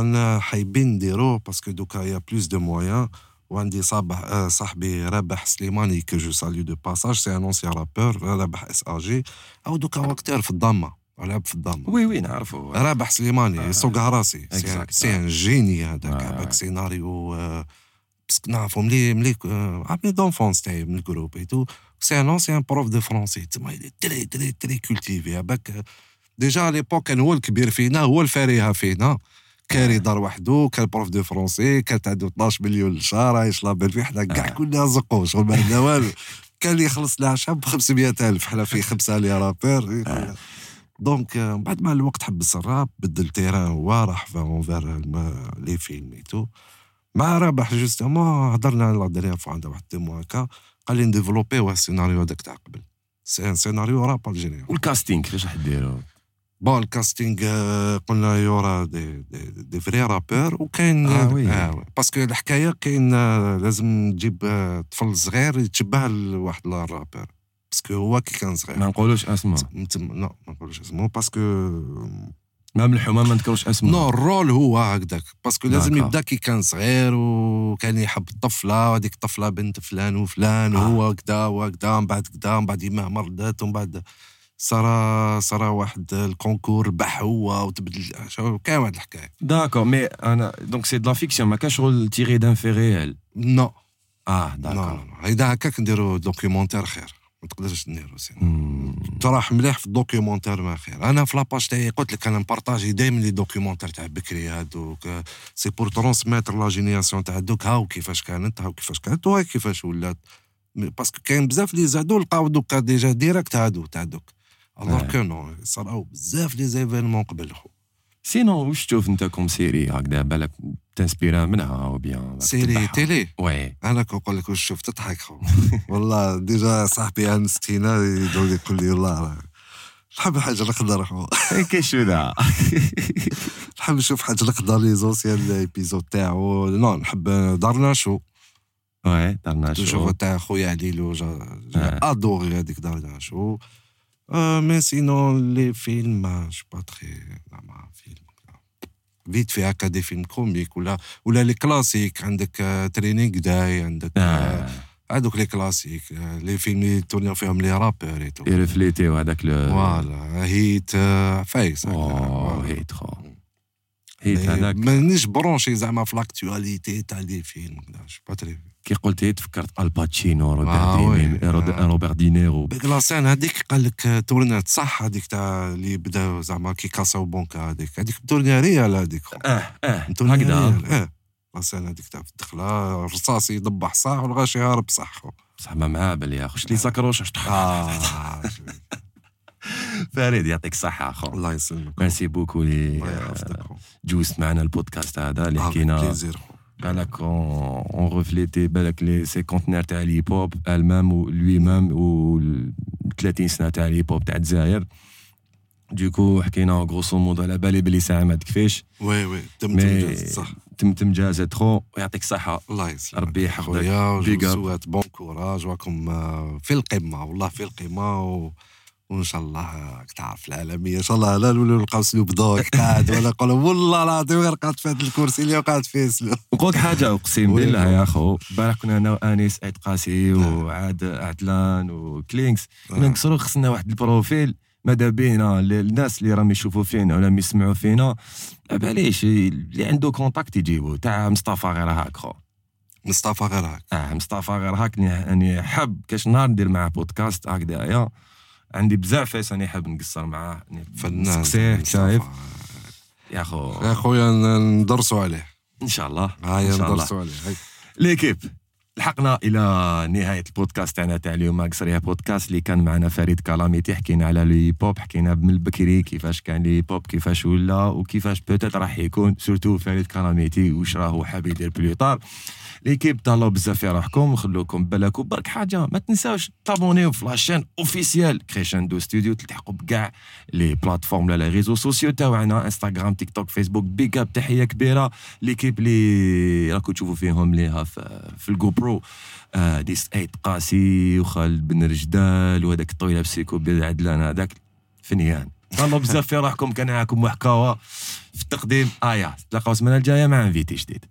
Speaker 2: أنا حايبين نديروه parce que دوكا y a plus de moyens وعندي صابح آه، صاحبي رابح سليماني que je salue de passage c'est un ancien rappeur رابح إس ا جي أو دوكا هو acteur في الدامة لعب في الدامة
Speaker 1: oui oui نعرفو
Speaker 2: رابح سليماني
Speaker 1: آه.
Speaker 2: يسوقها راسي
Speaker 1: Exact.
Speaker 2: c'est un génie هذاك
Speaker 1: آه.
Speaker 2: هذاك سيناريو آه، parce que نعرفو ملي ملي آه، un ami d'enfance تاعي من ال groupe et tout c'est un ancien prof de français تما il est très très très cultivé bac آه، Déjà à l'époque كان هو الكبير فينا هو الفارهه فينا كاري دار وحده كان prof de français كانت عنده 12 مليون للشهر عايش la belle vie حنا كاع كنا زقو شغل ما عندنا والو كان اللي يخلص العشاء ب 500 الف حنا في خمسه les rappeurs donc آه، بعد ما الوقت حبس الراب بدل terrain هو راح envers les films et tout مع رابح justement هضرنا la dernière fois عندها واحد mois هكا قال لي نديفلوبيو السيناريو هذاك تاع قبل c'est un scénario rap algérien
Speaker 1: وال casting كيفاش راح ديروا
Speaker 2: bon ال casting آه، قلنا y aura des des, des vrais rappeurs وكاين
Speaker 1: آه oui.
Speaker 2: آه parce que الحكاية كاين آه، لازم تجيب آه، طفل صغير يتشبه لواحد ال rappeur parce que هو كي كان صغير
Speaker 1: ما نقولوش
Speaker 2: أسمه. لا ما نقولش أسمه parce
Speaker 1: que ما الحمام ما نذكروش أسمه
Speaker 2: non ال rôle هو هكذاك parce que
Speaker 1: لازم.
Speaker 2: يبدا كي كان صغير وكان يحب الطفلة وهذيك الطفلة بنت فلان وفلان
Speaker 1: آه.
Speaker 2: وهو كدا وكدا من بعد كدا من بعد يماه مرضت ومن بعد صار صار واحد ال concours ربح هو وتبدل كاين واحد الحكاية.
Speaker 1: D'accord mais أنا Donc c'est de la fiction ما كانش شغل tiré d'un
Speaker 2: fait
Speaker 1: réel
Speaker 2: Non
Speaker 1: آه
Speaker 2: d'accord. إذا هكاك نديرو documentaire خير. ما تقدرش
Speaker 1: مم.
Speaker 2: تراح مليح في ال documentaire ما خير. أنا في la page تاعي قلت لك أنا نبارطاجي دائما les documentaires تاع بكري هادوك c'est pour transmettre la génération تاع دوك. هاو كيفاش كانت هاو كيفاش كانت وهاي كيفاش ولات. باسكو كاين بزاف اللي زادوا لقاو دوكا ديجا ديريكت هادو تاع دوك. الوغ. كو نو صراو بزاف لي زيفينمون قبل خو
Speaker 1: سينو واش تشوف انت كوم سيري هكذا بالك تنسبيرا منها أو بيان
Speaker 2: سيري تيلي
Speaker 1: وي
Speaker 2: أنا كون نقول لك واش شفت تضحك خو والله ديجا صاحبي عن ستينا يدور يقول لي والله نحب حاجة
Speaker 1: كاين شو ذا
Speaker 2: نحب نشوف حاجة الخضر لي زوسيال ايبيزود تاعو نو نحب دارنا شو
Speaker 1: وي دارنا شو
Speaker 2: تاع خويا
Speaker 1: آه.
Speaker 2: جا ادوري هذيك دارنا شو مي سينون لي فيلم جو با تخي لا ما فيلم فيت في هكا دي فيلم كوميك ولا ولا لي كلاسيك عندك آه، ترينينغ داي عندك آه،
Speaker 1: آه.
Speaker 2: هذوك لي كلاسيك آه، لي فيلم اللي تورنيو فيهم لي رابور إي تو.
Speaker 1: يرفليتيو هذاك
Speaker 2: فوالا هيت آه، فايس.
Speaker 1: هيت خو. هيت هذاك
Speaker 2: مانيش برونشي زعما في لأكتواليتي تاع لي فيلم با تري.
Speaker 1: كي قلت هيت فكرت الباتشينو
Speaker 2: آه،
Speaker 1: روبرت
Speaker 2: آه.
Speaker 1: دينيرو
Speaker 2: بيك لاسين هذيك قال لك تورنات صح هذيك تاع اللي بداو زعما كي كاساو بونكا هذيك هذيك تورنيا ريال هذيك.
Speaker 1: آه
Speaker 2: آه
Speaker 1: هكذا
Speaker 2: آه لاسين هذيك تاع في الدخلة الرصاص يضبح صح والغاشي يهرب صح.
Speaker 1: بصح ما معابل يا اخو شلي سكروش
Speaker 2: آه
Speaker 1: فريد يعطيك الصحة أخو
Speaker 2: الله يسلمك
Speaker 1: merci beaucoup اللي. جوزت معنا البودكاست هذا اللي
Speaker 2: آه،
Speaker 1: حكينا. بالك on reflétait بالك le cinquantenaire تاع الهيب هوب المام ولوي مام و 30 سنه تاع الهيب هوب تاع الجزائر donc حكينا grosso modo على بالي بلي ساعه ما تكفيش
Speaker 2: oui oui تم تنجز صح
Speaker 1: تمتم جازت خو ويعطيك الصحه
Speaker 2: الله يسلمك
Speaker 1: ربي يحفظك.
Speaker 2: خويا Bon courage وراكم آه، في القمه والله في القمه و... وإن شاء الله راك تعرف العالمية إن شاء الله لا نولوا نلقاو سلوب دوك قاعد ولا نقول والله العظيم غير قاعد في هذا الكرسي اللي قاعد فيه سلوب
Speaker 1: نقولك حاجة
Speaker 2: أقسم.
Speaker 1: بالله يا أخو بالك كنا أنا وأنيس عيد قاسي وعاد عدلان وكلينكس. كنا
Speaker 2: آه.
Speaker 1: نكسرو خصنا واحد ال profil. ماذا بينا؟ الناس اللي راهم يشوفوا فينا ولا يسمعوا فينا ما باليش اللي عنده contact يجيبو. تاع مصطفى غير هاك خو.
Speaker 2: مصطفى غير هاك.
Speaker 1: آه مصطفى غير هاك راني- راني حب كاش نهار ندير معاه بودكاست هكذايا. عندي بزاف راني حاب نقصر معاه نسقسيه. شايف؟ يا خو
Speaker 2: يا خويا ندرسوا عليه.
Speaker 1: إن شاء الله شاء الله.
Speaker 2: ندرسوا عليه. هاي.
Speaker 1: l'équipe لحقنا إلى نهاية البودكاست تاعنا تاع اليوم. قصريه بودكاست اللي كان معنا فريد كلاميتي حكينا على les pubs حكينا من البكري كيفاش كان les pubs كيفاش ولا وكيفاش peut-être راح يكون surtout فريد كلاميتي واش راهو حاب يدير plus tard l'équipe تهلاو بزاف في روحكم وخلوكم بالكم برك حاجة ما تنساوش تابونيو في la chaîne officielle Crescendo Studio تلتحقوا بكاع لي بلاتفورم لي ريزو سوسيو تاعنا انستغرام تيك توك فيسبوك بيك اب تحية كبيرة. ليكيب اللي راكم تشوفوا فيهم ليها في, الجو برو آه ديس ايت قاسي وخالد بن رجدال وهذاك الطويله بسيكو عدلان. هذاك فنيان. تهلاو بزاف في روحكم كان معاكم محكاوه في التقديم. ايا تلاقاو السمانة الجاية مع انفيتي جديد.